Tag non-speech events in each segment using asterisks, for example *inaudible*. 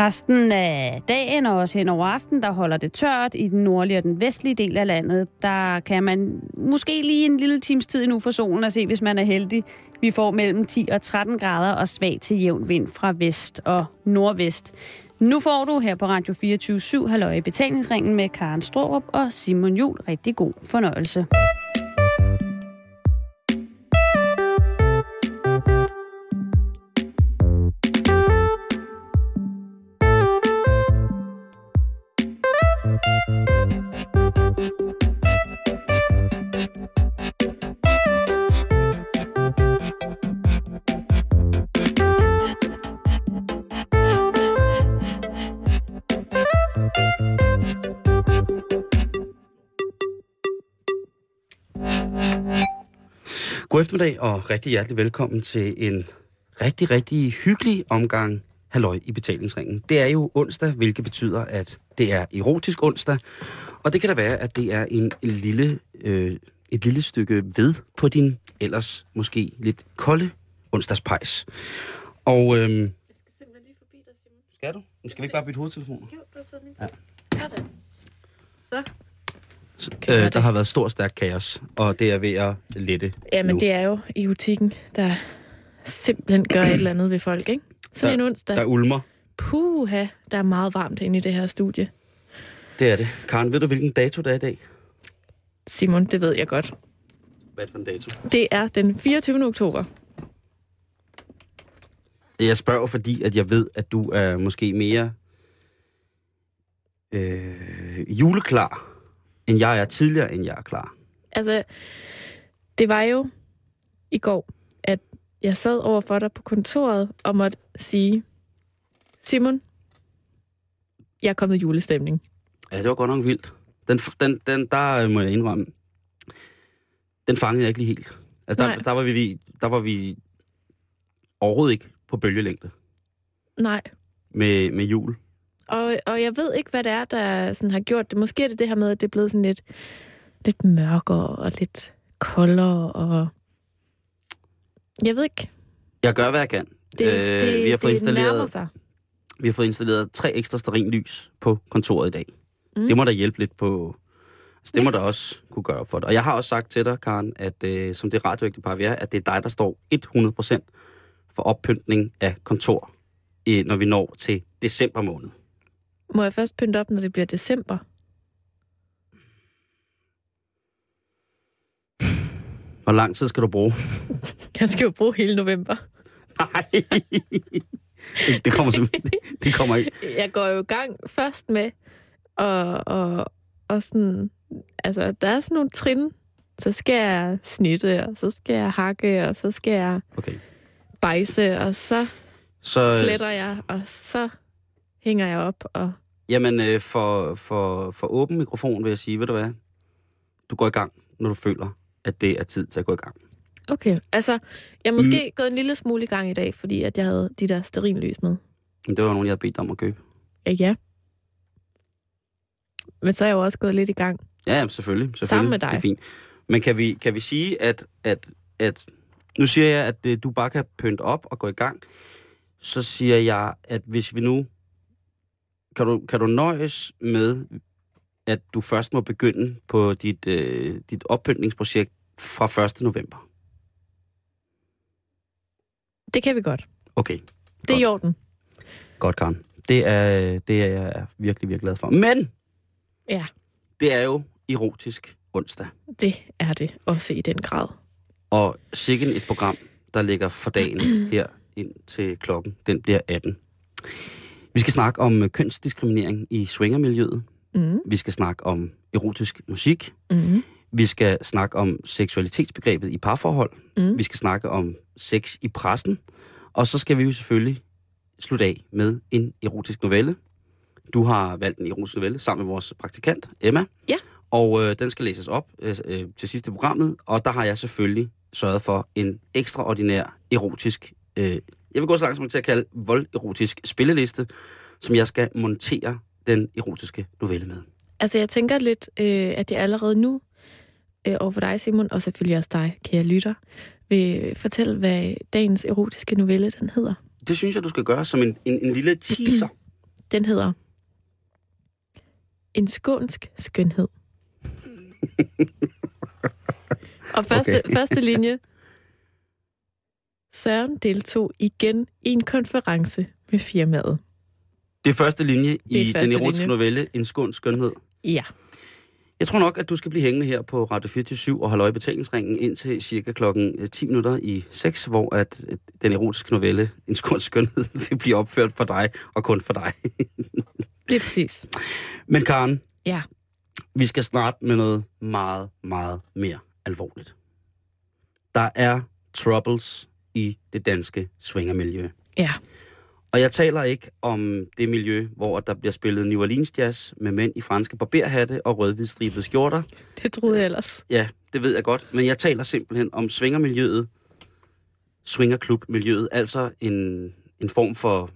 Resten af dagen og også hen over aften, der holder det tørt i den nordlige og den vestlige del af landet. Der kan man måske lige en lille times tid nu for solen og se, hvis man er heldig. Vi får mellem 10 og 13 grader og svag til jævn vind fra vest og nordvest. Nu får du her på Radio 24 7 i betalingsringen med Karen Strohrup og Simon Jul. Rigtig god fornøjelse. God eftermiddag og rigtig hjertelig velkommen til en rigtig, rigtig hyggelig omgang halløj i betalingsringen. Det er jo onsdag, hvilket betyder, at det er erotisk onsdag. Og det kan da være, at det er en lille, øh, et lille stykke ved på din ellers måske lidt kolde onsdagspejs. Og øhm, Jeg skal simpelthen lige forbi dig, Simon. skal du? Nu skal vi ikke bare bytte hovedtelefoner? Jo, har sådan en. Ja. Så. Så, øh, der har været stor stærk kaos, og det er ved at lette Jamen, nu. det er jo i butikken, der simpelthen gør et eller andet ved folk, ikke? Sådan Der- en onsdag. Der ulmer. Puha, der er meget varmt inde i det her studie. Det er det. Karen, ved du, hvilken dato det er i dag? Simon, det ved jeg godt. Hvad er det for en dato? Det er den 24. oktober. Jeg spørger, fordi at jeg ved, at du er måske mere øh, juleklar, end jeg er tidligere, end jeg er klar. Altså, det var jo i går, at jeg sad over for dig på kontoret og måtte sige, Simon, jeg er kommet i julestemning. Ja, det var godt nok vildt. Den, den, den der øh, må jeg indrømme, den fangede jeg ikke lige helt. Altså, der, Nej. der, var vi, der var vi overhovedet ikke på bølgelængde Nej, med, med jul. Og, og jeg ved ikke, hvad det er, der sådan har gjort det. Måske er det det her med, at det er blevet sådan lidt, lidt mørkere og lidt koldere. Og... Jeg ved ikke. Jeg gør, hvad jeg kan. Det, Øh, det, vi har fået det installeret sig. Vi har fået installeret tre ekstra sterinlys på kontoret i dag. Mm. Det må da hjælpe lidt på... Altså, det må da også kunne gøre for dig. Og jeg har også sagt til dig, Karen, at øh, som det radioægte par vi er, at det er dig, der står 100% for oppyntning af kontor, øh, når vi når til december måned. Må jeg først pynte op, når det bliver december? Hvor lang tid skal du bruge? *laughs* Jeg skal jo bruge hele november. Nej, det, kommer simpelthen... *laughs* Det kommer ikke. Jeg går jo i gang først med og, og, og sådan... Altså, der er sådan nogle trin. Så skal jeg snitte, og så skal jeg hakke, og så skal jeg Okay. bejse, og så Så, fletter jeg, og så hænger jeg op, og jamen, øh, for, for, for åben mikrofon vil jeg sige, ved du hvad? Du går i gang, når du føler, at det er tid til at gå i gang. Okay, altså, jeg er måske mm. gået en lille smule i gang i dag, fordi at jeg havde de der sterinlys med. Men det var nogen, jeg havde bedt om at købe. Ja, ja. Men så er jeg jo også gået lidt i gang. Ja, jamen, selvfølgelig. selvfølgelig. Sammen med dig. Det er fint. Men kan vi, kan vi sige, at, at, at... Nu siger jeg, at øh, du bare kan pynte op og gå i gang. Så siger jeg, at hvis vi nu... Kan du, kan du nøjes med, at du først må begynde på dit, øh, dit oppyntningsprojekt fra 1. november? Det kan vi godt. Okay, Det er i Godt. orden. godt, Karen. Det er, det er jeg virkelig, virkelig glad for. Men Ja, det er jo erotisk onsdag. det er det også i den grad. Og sikken et program, der ligger for dagen *clears throat* her ind til klokken, den bliver 18. Vi skal snakke om øh, kønsdiskriminering i swingermiljøet. Mm. Vi skal snakke om erotisk musik. Mm. Vi skal snakke om seksualitetsbegrebet i parforhold. Mm. Vi skal snakke om sex i pressen. Og så skal vi jo selvfølgelig slutte af med en erotisk novelle. Du har valgt en erotisk novelle sammen med vores praktikant, Emma. Ja. Og øh, den skal læses op øh, øh, til sidste programmet. Og der har jeg selvfølgelig sørget for en ekstraordinær erotisk, øh, jeg vil gå så langt som til at kalde volderotisk spilleliste, som jeg skal montere den erotiske novelle med. Altså, jeg tænker lidt, øh, at jeg allerede nu, øh, over for dig, Simon, og selvfølgelig også dig, kære lytter, vil fortælle, hvad dagens erotiske novelle, den hedder. Det synes jeg, du skal gøre som en, en, en lille teaser. *clears throat* Den hedder En skånsk skønhed. *laughs* Og første, okay. første linje. Søren deltog igen i en konference med firmaet. Det er første linje Det er i første den erotiske linje. novelle En skåns skønhed. Ja. Jeg tror nok, at du skal blive hængende her på Radio 24 og holde øje i betalingsringen indtil cirka klokken øh, 10 minutter i 6, hvor at øh, den erotiske novelle En skåns skønhed *laughs* vil blive opført for dig og kun for dig. *laughs* Lige præcis. Men Karen, Ja. vi skal snart med noget meget, meget mere alvorligt. Der er troubles i det danske svingermiljø. Ja. Og jeg taler ikke om det miljø, hvor der bliver spillet New Orleans jazz med mænd i franske barberhatte og rødhvidstribede skjorter. Det troede jeg ellers. Ja, det ved jeg godt. Men jeg taler simpelthen om svingermiljøet, swingerklubmiljøet, altså en, en form for,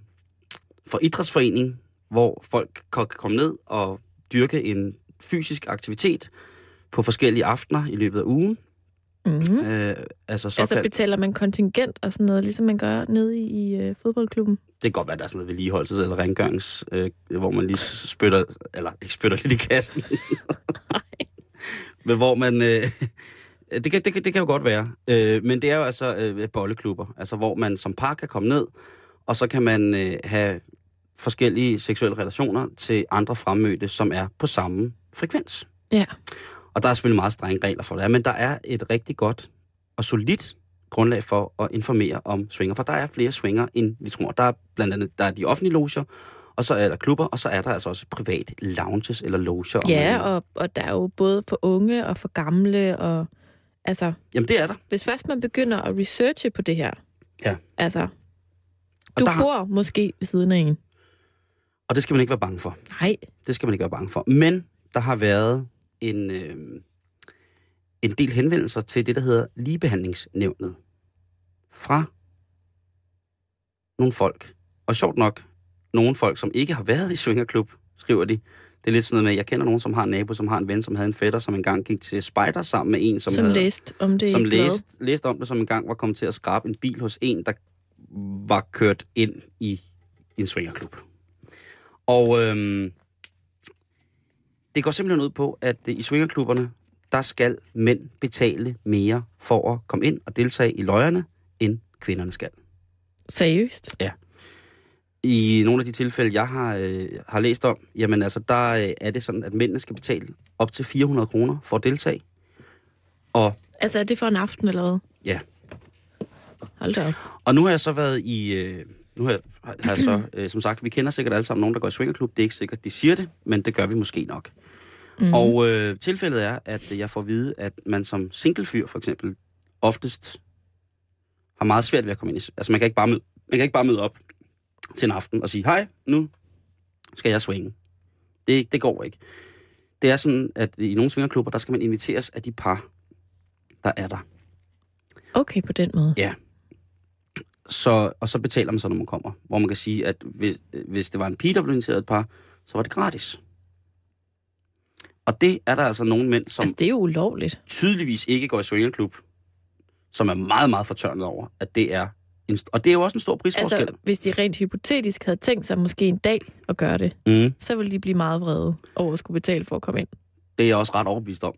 for idrætsforening, hvor folk kan komme ned og dyrke en fysisk aktivitet på forskellige aftener i løbet af ugen. Mm-hmm. Øh, altså Altså såkaldt, betaler man kontingent og sådan noget, ligesom man gør nede i, i øh, fodboldklubben? det kan godt være, der er sådan noget vedligeholdelses- eller rengørings, øh, hvor man lige spytter, eller ikke spytter lidt i kassen. *laughs* Men hvor man... Øh, det, kan, det, kan, det kan jo godt være. Øh, men det er jo altså øh, bolleklubber, altså hvor man som par kan komme ned, og så kan man øh, have forskellige seksuelle relationer til andre fremmødte, som er på samme frekvens. Ja. Og der er selvfølgelig meget strenge regler for det, men der er et rigtig godt og solidt grundlag for at informere om swinger, for der er flere swinger, end vi tror. Der er blandt andet der er de offentlige loger, og så er der klubber, og så er der altså også private lounges eller loger. Ja, og, og der er jo både for unge og for gamle, og altså, Jamen det er der. hvis først man begynder at researche på det her, Ja. altså, Og du der bor måske ved siden af en. Og det skal man ikke være bange for. Nej, Det skal man ikke være bange for. Men der har været en, øh, en del henvendelser til det, der hedder ligebehandlingsnævnet. Fra nogle folk. Og sjovt nok, nogle folk, som ikke har været i Svingerklub, skriver de. Det er lidt sådan noget med, at jeg kender nogen, som har en nabo, som har en ven, som havde en fætter, som engang gik til spejder sammen med en, som, som, havde, læste om det som læste, læste om det, som engang var kommet til at skrabe en bil hos en, der var kørt ind i en svingerklub. Og øhm, det går simpelthen ud på, at i svingerklubberne, der skal mænd betale mere for at komme ind og deltage i løjerne, end kvinderne skal. Seriøst? I nogle af de tilfælde, jeg har, øh, har læst om, jamen altså, der øh, er det sådan, at mændene skal betale op til 400 kroner for at deltage. Og Altså, er det for en aften eller hvad? ja, Hold da op. Og nu har jeg så været i... Øh, nu har jeg, har jeg så, øh, som sagt, vi kender sikkert alle sammen nogen, der går i swingerklub. Det er ikke sikkert, de siger det, men det gør vi måske nok. Mm. Og øh, tilfældet er, at jeg får at vide, at man som singlefyr for eksempel oftest har meget svært ved at komme ind i... Altså man kan ikke bare møde, man kan ikke bare møde op til en aften og sige, hej, nu skal jeg swinge. Det, det går ikke. Det er sådan, at i nogle swingerklubber, der skal man inviteres af de par, der er der. Okay, på den måde. Ja. Så, og så betaler man så, når man kommer. Hvor man kan sige, at hvis, hvis det var en pige, der blev inviteret et par, så var det gratis. Og det er der altså nogle mænd, som Altså, det er jo ulovligt. tydeligvis ikke går i swingerklub, som er meget, meget fortørnet over, at det er en, og det er jo også en stor prisforskel. Altså, hvis de rent hypotetisk havde tænkt sig måske en dag at gøre det, mm, så ville de blive meget vrede over at skulle betale for at komme ind. det er jeg også ret overbevist om.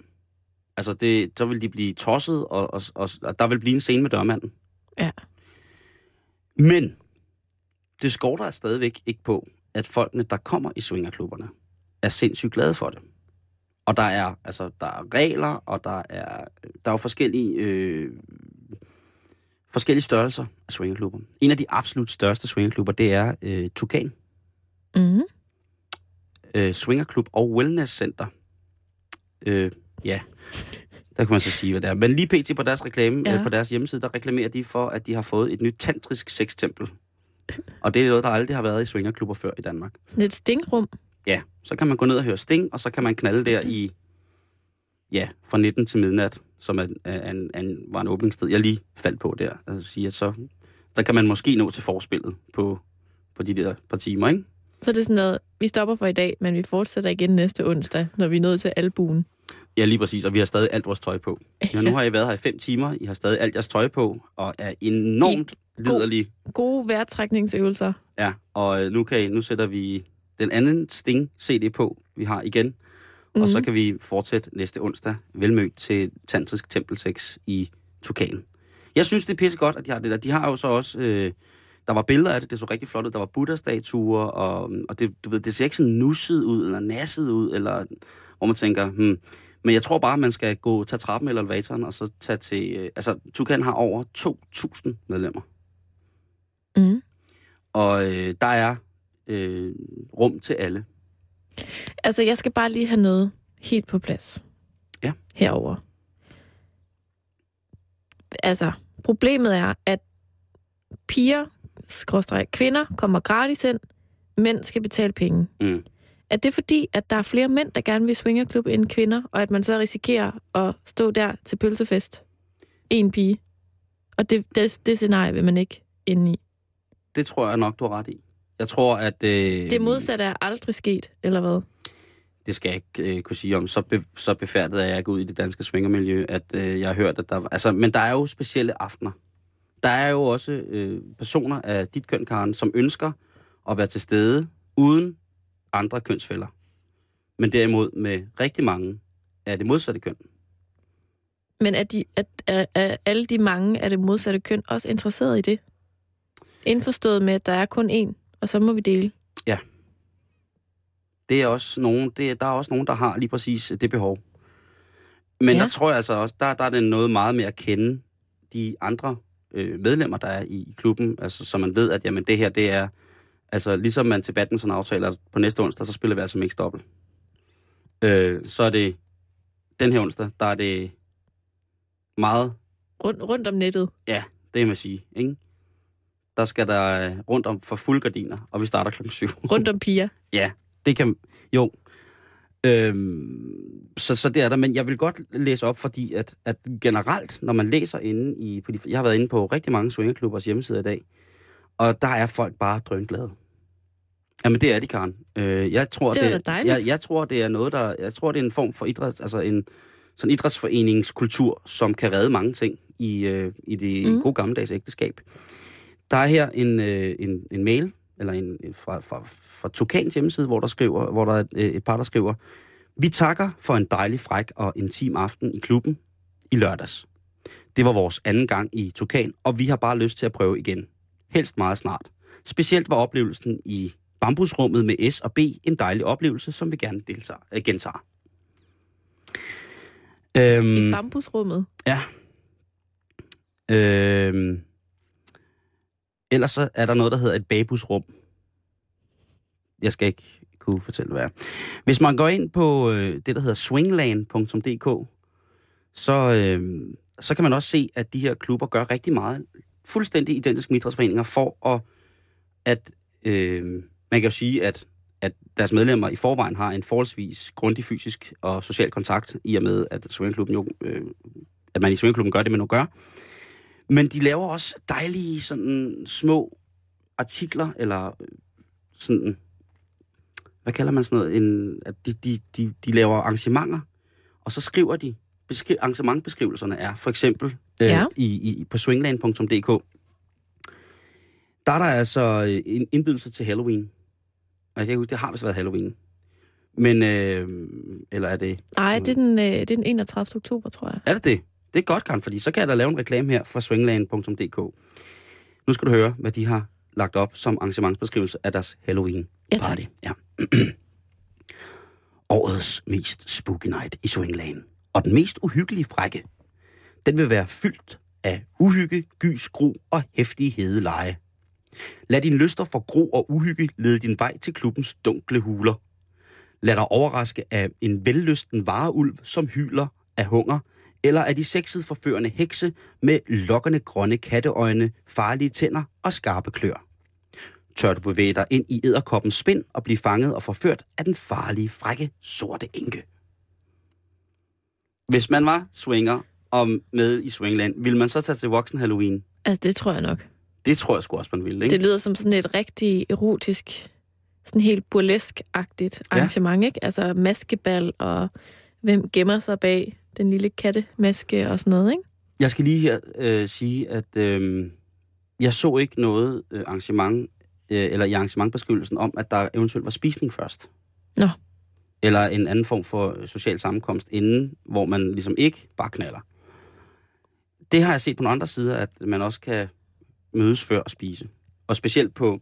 Altså, det, så vil de blive tosset, og, og, og, og der vil blive en scene med dørmanden. Ja. Men det skorter stadigvæk ikke på, at folkene, der kommer i swingerklubberne, er sindssygt glade for det. Og der er, altså, der er regler, og der er, der er jo forskellige, øh, forskellige størrelser af swingerklubber. En af de absolut største swingerklubber, det er øh, Tukan Mm. øh, Swingerklub og Wellness Center. Øh, ja, der kan man så sige, hvad det er. Men lige pt. på deres reklame, Ja. øh, på deres hjemmeside, der reklamerer de for, at de har fået et nyt tantrisk sextempel. Og det er noget, der aldrig har været i swingerklubber før i Danmark. Sådan et stingrum. Ja, så kan man gå ned og høre Sting, og så kan man knalde der i, ja, fra 19 til midnat, som er, er, en, er en, var en åbningstid, jeg lige faldt på der. Altså sige, at så, der kan man måske nå til forspillet på, på de der par timer, ikke? Så er det sådan noget, vi stopper for i dag, men vi fortsætter igen næste onsdag, når vi er nået til albuen. Ja, lige præcis, og vi har stadig alt vores tøj på. Ja, nu har I været her i fem timer, I har stadig alt jeres tøj på, og er enormt liderlige. Gode vejrtrækningsøvelser. Ja, og øh, nu, kan I, nu sætter vi den anden Sting CD på, vi har igen. Mm-hmm. Og så kan vi fortsætte næste onsdag velmødt til Tantrisk Tempelsex i Tukan. Jeg synes, det er pisse godt, at de har det der. De har jo så også... Øh, der var billeder af det, det så rigtig flot ud. Der var Buddha-statuer, og, og det, du ved, det ser ikke sådan nusset ud, eller nasset ud, eller hvor man tænker, hmm. Men jeg tror bare, at man skal gå, tage trappen eller elevatoren, og så tage til... Øh, altså, Tukan har over 2.000 medlemmer. Mm. Og øh, der er øh, rum til alle. Altså, jeg skal bare lige have noget helt på plads. Ja. Herover. Altså, problemet er, at piger, skråstreg kvinder, kommer gratis ind, mænd skal betale penge. Mm. Er det fordi, at der er flere mænd, der gerne vil swingerklub end kvinder, og at man så risikerer at stå der til pølsefest? En pige. Og det, det, det scenarie vil man ikke ind i. Det tror jeg nok, du har ret i. Jeg tror, at... Øh, Det modsatte er aldrig sket, eller hvad? det skal jeg ikke øh, kunne sige om. Så, be, så befærdet er jeg ikke ud i det danske swingermiljø, at øh, jeg har hørt, at der. Altså, men der er jo specielle aftener. Der er jo også øh, personer af dit køn, Karen, som ønsker at være til stede uden andre kønsfælder. Men derimod med rigtig mange af det modsatte køn. Men er, de, er, er, er alle de mange af det modsatte køn også interesseret i det? Indforstået med, at der er kun én, og så må vi dele. Det er også nogen, det er, der er også nogen, der har lige præcis det behov. Men Ja. der tror jeg altså også, der, der er det noget meget med at kende de andre øh, medlemmer, der er i, i klubben. Altså, så man ved, at jamen, det her, det er... Altså, ligesom man til badminton aftaler på næste onsdag, så spiller vi altså mixed dobbelt. Øh, så er det den her onsdag, der er det meget Rundt, rundt om nettet. Ja, det kan man sige, ikke? Der skal der øh, rundt om for fuld gardiner, og vi starter klokken syv. Rundt om piger. *laughs* ja, det kan... Jo. Øhm, så, så det er der, men jeg vil godt læse op, fordi at, at generelt, når man læser inde i... På de, jeg har været inde på rigtig mange swingerklubbers hjemmesider i dag, og der er folk bare drønglade. Jamen, det er de, Karen. Øh, jeg tror, Det det. Jeg, jeg tror, det er noget, der... Jeg tror, det er en form for idræt, altså en sådan idrætsforeningskultur, som kan redde mange ting i, øh, i det mm. gode gammeldags ægteskab. Der er her en, øh, en, en mail, eller en, fra, fra, fra Tukans hjemmeside, hvor der, skriver, hvor der er et, øh, et par, der skriver, Vi takker for en dejlig, fræk og intim aften i klubben i lørdags. Det var vores anden gang i Tukan, og vi har bare lyst til at prøve igen. Helst meget snart. Specielt var oplevelsen i bambusrummet med S og B en dejlig oplevelse, som vi gerne deltager, øh, gentager. Øhm, I bambusrummet. Ja. Øhm, ellers så er der noget, der hedder et babusrum. Jeg skal ikke kunne fortælle, hvad er. Hvis man går ind på øh, det, der hedder swingland.dk, så, øh, så kan man også se, at de her klubber gør rigtig meget fuldstændig identiske med idrætsforeninger for at, at øh, man kan jo sige, at, at deres medlemmer i forvejen har en forholdsvis grundig fysisk og social kontakt, i og med, at swingklubben jo, øh, at man i swingklubben gør det, man nu gør. Men de laver også dejlige sådan små artikler, eller øh, sådan, hvad kalder man sådan noget, en, at de, de, de, de laver arrangementer, og så skriver de, beskri- arrangementbeskrivelserne er for eksempel øh, Ja. i, i, på swingland.dk, der er der altså øh, en indbydelse til Halloween. Og jeg kan ikke huske, det har vist været Halloween. Men, øh, eller er det, Nej, det er, den, øh, det er den 31. oktober, tror jeg. er det det? Det er godt, Karen, fordi så kan jeg da lave en reklame her fra swingland.dk. Nu skal du høre, hvad de har lagt op som arrangementsbeskrivelse af deres Halloween Ja, party. Ja. *clears throat* Årets mest spooky night i Swingland. Og den mest uhyggelige frække. Den vil være fyldt af uhygge, gys, gro og hæftige hedeleje. Lad din lyster for gro og uhygge lede din vej til klubbens dunkle huler. Lad dig overraske af en vellysten vareulv, som hyler af hunger, eller af de sexet forførende hekse med lokkende grønne katteøjne, farlige tænder og skarpe klør. Tør du bevæge dig ind i æderkoppens spind og blive fanget og forført af den farlige, frække, sorte enke. Hvis man var swinger og med i Swingland, ville man så tage til voksen Halloween? Altså, det tror jeg nok. Det tror jeg sgu også, man ville, ikke? Det lyder som sådan et rigtig erotisk, sådan helt burlesk-agtigt Ja. arrangement, ikke? Altså maskebal, og hvem gemmer sig bag den lille kattemaske og sådan noget, ikke? Jeg skal lige her øh, sige, at øh, jeg så ikke noget øh, arrangement øh, eller i arrangementbeskrivelsen, om, at der eventuelt var spisning først. Nå. Eller en anden form for social sammenkomst inden, hvor man ligesom ikke bare knaller. Det har jeg set på nogle andre sider, at man også kan mødes før og spise. Og specielt på,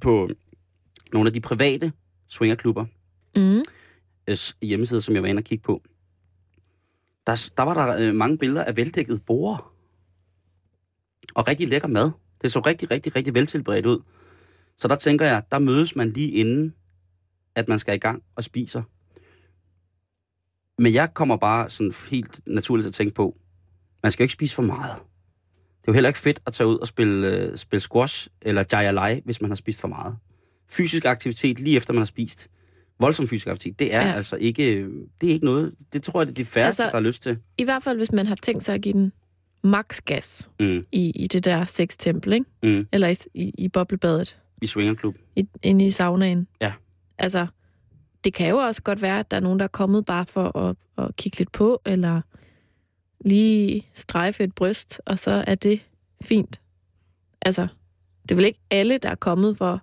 på nogle af de private swingerklubber, Mm. øh, hjemmesider, som jeg var inde og kigge på, der, der var der øh, mange billeder af veldækket borde. Og rigtig lækker mad. Det så rigtig, rigtig, rigtig veltilberedt ud. Så der tænker jeg, der mødes man lige inden, at man skal i gang og spiser. Men jeg kommer bare sådan helt naturligt til at tænke på, man skal jo ikke spise for meget. Det er jo heller ikke fedt at tage ud og spille, øh, spille squash eller jayalai, hvis man har spist for meget. Fysisk aktivitet lige efter man har spist. Voldsom fysisk aktivitet, det er Ja. altså ikke, det er ikke noget, det tror jeg, det er de færreste, altså, der har lyst til. I hvert fald, hvis man har tænkt sig at give den max gas Mm, i, i det der sextempel, ikke? mm, Eller i, i, i boblebadet, I swingerklub. i, inde i saunaen. Ja. Altså, det kan jo også godt være, at der er nogen, der er kommet bare for at, at kigge lidt på, eller lige strejfe et bryst, og så er det fint. Altså, det er vel ikke alle, der er kommet for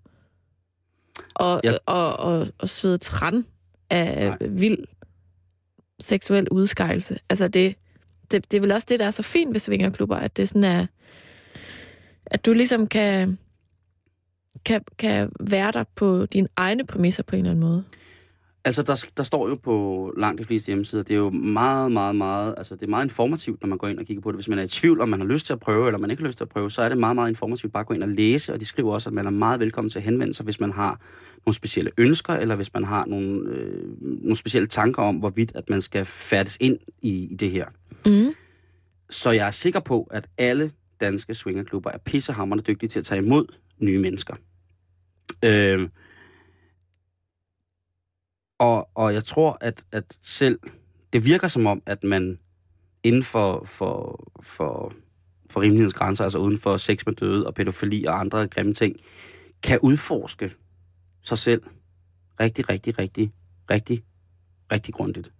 Ja. ja. og, og, og svede træn af Nej. vild seksuel udskejelse. Altså, det, det, det er vel også det, der er så fint ved svingerklubber, at det sådan er, at du ligesom kan, kan, kan være der på dine egne præmisser på en eller anden måde. Altså, der, der står jo på langt de fleste hjemmesider, det er jo meget, meget, meget, altså det er meget informativt, når man går ind og kigger på det. Hvis man er i tvivl, om man har lyst til at prøve, eller man ikke har lyst til at prøve, så er det meget, meget informativt bare at gå ind og læse, og de skriver også, at man er meget velkommen til at henvende sig, hvis man har nogle specielle ønsker, eller hvis man har nogle, øh, nogle specielle tanker om, hvorvidt at man skal færdes ind i, i det her. Mm. Så jeg er sikker på, at alle danske swingerklubber er pissehammerende dygtige til at tage imod nye mennesker. Øh, og, og jeg tror, at, at selv det virker som om, at man inden for, for, for, for rimelighedens grænser, altså uden for sex med døde og pædofili og andre grimme ting, kan udforske sig selv rigtig, rigtig, rigtig, rigtig, rigtig grundigt.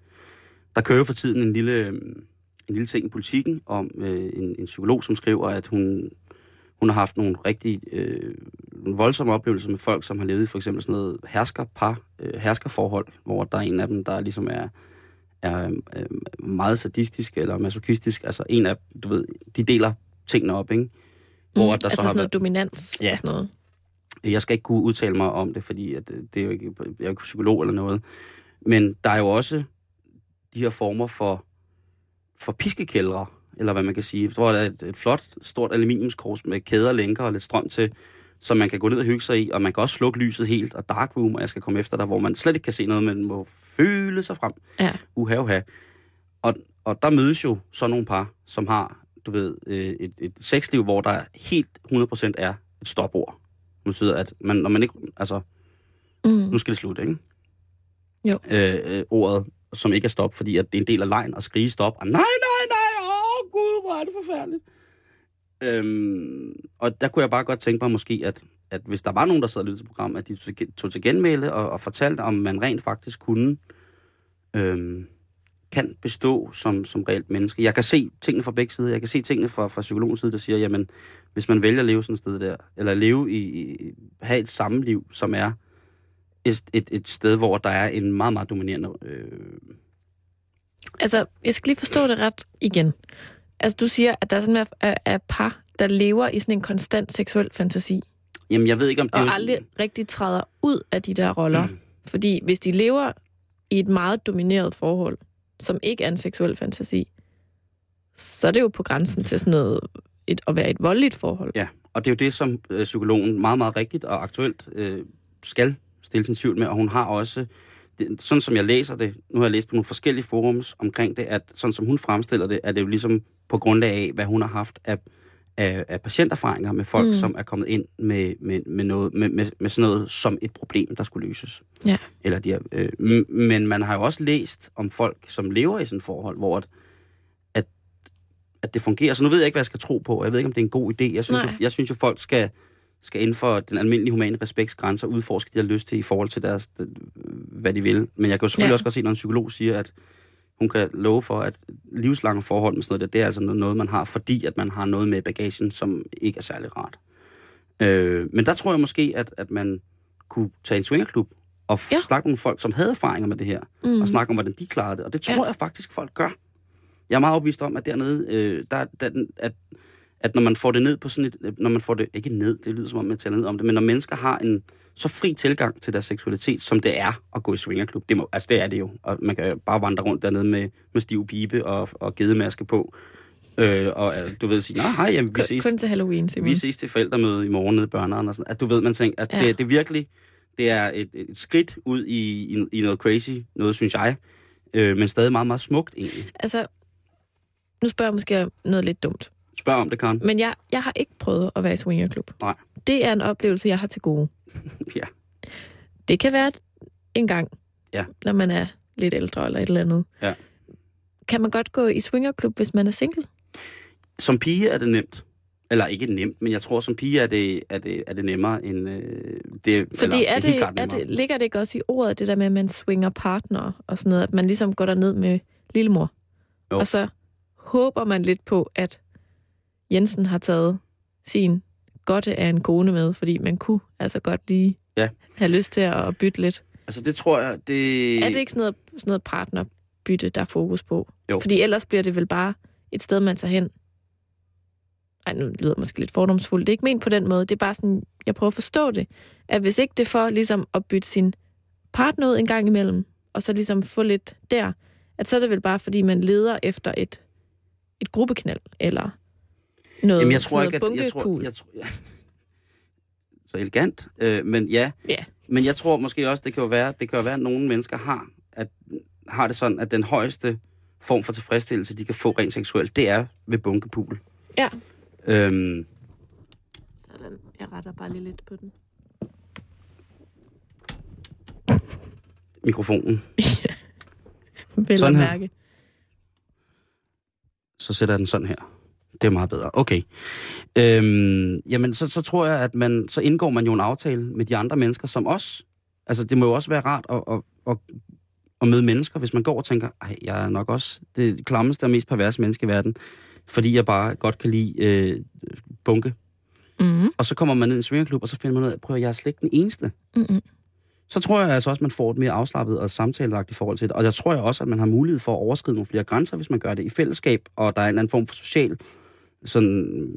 Der kører jo for tiden en lille, en lille ting i politikken om øh, en, en psykolog, som skriver, at hun, hun har haft nogle rigtig øh, nogle voldsomme oplevelser med folk, som har levet i for eksempel sådan noget herskerpar, øh, herskerforhold, hvor der er en af dem, der ligesom er, er øh, meget sadistisk eller masochistisk. Altså en af, du ved, de deler tingene op, ikke? Hvor mm. der altså så har sådan noget været- dominans Ja. og sådan noget. Jeg skal ikke kunne udtale mig om det, fordi at øh, det er jo ikke, jeg er jo ikke psykolog eller noget. Men der er jo også de her former for, for piskekældre, eller hvad man kan sige. Hvor der er et, et flot, stort aluminiumskors med kæder, lænker og lidt strøm til, som man kan gå ned og hygge sig i, og man kan også slukke lyset helt, og dark room, og jeg skal komme efter dig, hvor man slet ikke kan se noget, men må føle sig frem. Ja. Uha, uha. Og, og der mødes jo så nogle par, som har, du ved, øh, et, et sexliv, hvor der helt 100% er et stopord. Det betyder, at man, når man ikke, altså, Mm. nu skal det slutte, ikke? Jo. Øh, øh, ordet, som ikke er stop, fordi at det er en del af lejen at skrige stop. Og nej, nej, nej, åh gud, hvor er det forfærdeligt. Øhm, og der kunne jeg bare godt tænke mig måske, at, at hvis der var nogen, der sad og lyttede til programmet, at de tog til- genmæle og, og fortalte, om man rent faktisk kunne, øhm, kan bestå som, som reelt menneske. Jeg kan se tingene fra begge sider. Jeg kan se tingene fra, fra psykologens side, der siger, jamen, hvis man vælger at leve sådan et sted der, eller leve i, i have et sammenliv, som er et, et, et sted, hvor der er en meget, meget dominerende... Øh, Altså, jeg skal lige forstå det ret igen. Altså, du siger, at der er sådan er, er par, der lever i sådan en konstant seksuel fantasi, jamen, jeg ved ikke, om det og er... aldrig rigtig træder ud af de der roller. Mm. Fordi hvis de lever i et meget domineret forhold, som ikke er en seksuel fantasi, så er det jo på grænsen til sådan noget, et, at være et voldeligt forhold. Ja, og det er jo det, som øh, psykologen meget, meget rigtigt og aktuelt øh, skal stille sin tvivl med, og hun har også, det, sådan som jeg læser det, nu har jeg læst på nogle forskellige forums omkring det, at sådan som hun fremstiller det, er det jo ligesom på grundlag af, hvad hun har haft af, af, af patienterfaringer med folk, Mm. som er kommet ind med, med, med, noget, med, med, med sådan noget som et problem, der skulle løses. Ja. Eller de her, øh, men man har jo også læst om folk, som lever i sådan et forhold, hvor at, at, at det fungerer. Så nu ved jeg ikke, hvad jeg skal tro på. Jeg ved ikke, om det er en god idé. Jeg synes, jo, jeg synes jo, folk skal, skal inden for den almindelige humane respektsgrænser udforske, de har lyst til i forhold til deres, hvad de vil. Men jeg kan jo selvfølgelig Ja. også godt se, når en psykolog siger, at hun kan love for, at livslange forhold med sådan noget, der, det er altså noget, man har, fordi at man har noget med bagagen, som ikke er særlig rart. Øh, men der tror jeg måske, at, at man kunne tage en swingerklub og Ja. snakke med folk, som havde erfaringer med det her, Mm. og snakke om, hvordan de klarede det. Og det tror Ja. jeg faktisk, folk gør. Jeg er meget overbevist om, at dernede, øh, der, der, at, at når man får det ned på sådan et, når man får det, ikke ned, det lyder som om, man taler ned om det, men når mennesker har en så fri tilgang til deres seksualitet, som det er at gå i swingerklub, det, må, altså det er det jo, og man kan bare vandre rundt dernede med, med stiv pibe og, og gedemaske på, øh, og øh, du ved sige, nej, hej, jamen, vi ses, kun til Halloween, Simon. vi ses til forældremøde i morgen nede i børneren, og sådan, at du ved, man tænker, at Ja. det, det er virkelig, det er et, et skridt ud i, i, i noget crazy, noget synes jeg, øh, men stadig meget, meget smukt egentlig. Altså, nu spørger jeg måske noget lidt dumt. Spørg om det, Karen. Men jeg, jeg har ikke prøvet at være i swingerklub. Nej. Det er en oplevelse, jeg har til gode. *laughs* Ja. Det kan være en gang, Ja. når man er lidt ældre eller et eller andet. Ja. Kan man godt gå i swingerklub, hvis man er single? Som pige er det nemt. Eller ikke nemt, men jeg tror, som pige er det, er det, er det nemmere end... Øh, det, Fordi eller, er det, klart er det, ligger det ikke også i ordet, det der med, at man swinger partner og sådan noget, at man ligesom går derned med lillemor? Jo. Og så håber man lidt på, at Jensen har taget sin godte af en kone med, fordi man kunne altså godt lige Ja. have lyst til at bytte lidt. Altså, det tror jeg, det... Er det ikke sådan noget, sådan noget partnerbytte, der er fokus på? Jo. Fordi ellers bliver det vel bare et sted, man tager hen. Ej, nu lyder det måske lidt fordomsfuldt. Det er ikke ment på den måde. Det er bare sådan, jeg prøver at forstå det. At hvis ikke det er for ligesom at bytte sin partner ud en gang imellem, og så ligesom få lidt der, at så er det vel bare, fordi man leder efter et, et gruppeknald, eller noget, Jamen, jeg tror sådan ikke, noget at... Jeg tror, jeg tror, ja. *laughs* Så elegant. Øh, men ja, Ja. Men jeg tror måske også, det kan jo være, det kan jo være, at nogle mennesker har, at, har det sådan, at den højeste form for tilfredsstillelse, de kan få rent seksuelt, det er ved bunkepool. Ja. Øhm, Sådan. Jeg retter bare lige lidt på den. mikrofonen. *laughs* Vel Sådan her. mærke. Så sætter jeg den sådan her. Det er meget bedre. Okay. Øhm, jamen, så, så tror jeg, at man, så indgår man jo en aftale med de andre mennesker, som også... Altså, det må jo også være rart at, at, at, at møde mennesker, hvis man går og tænker, ej, jeg er nok også det klammeste og mest perverse menneske i verden, fordi jeg bare godt kan lide øh, bunke. Mm-hmm. Og så kommer man ned i en swingerklub, og så finder man ud af, prøv at jeg er slet ikke den eneste. Mm-hmm. Så tror jeg altså også, at man får et mere afslappet og samtalelagt i forhold til det. Og jeg tror jeg også, at man har mulighed for at overskride nogle flere grænser, hvis man gør det i fællesskab, og der er en eller anden form for social, sådan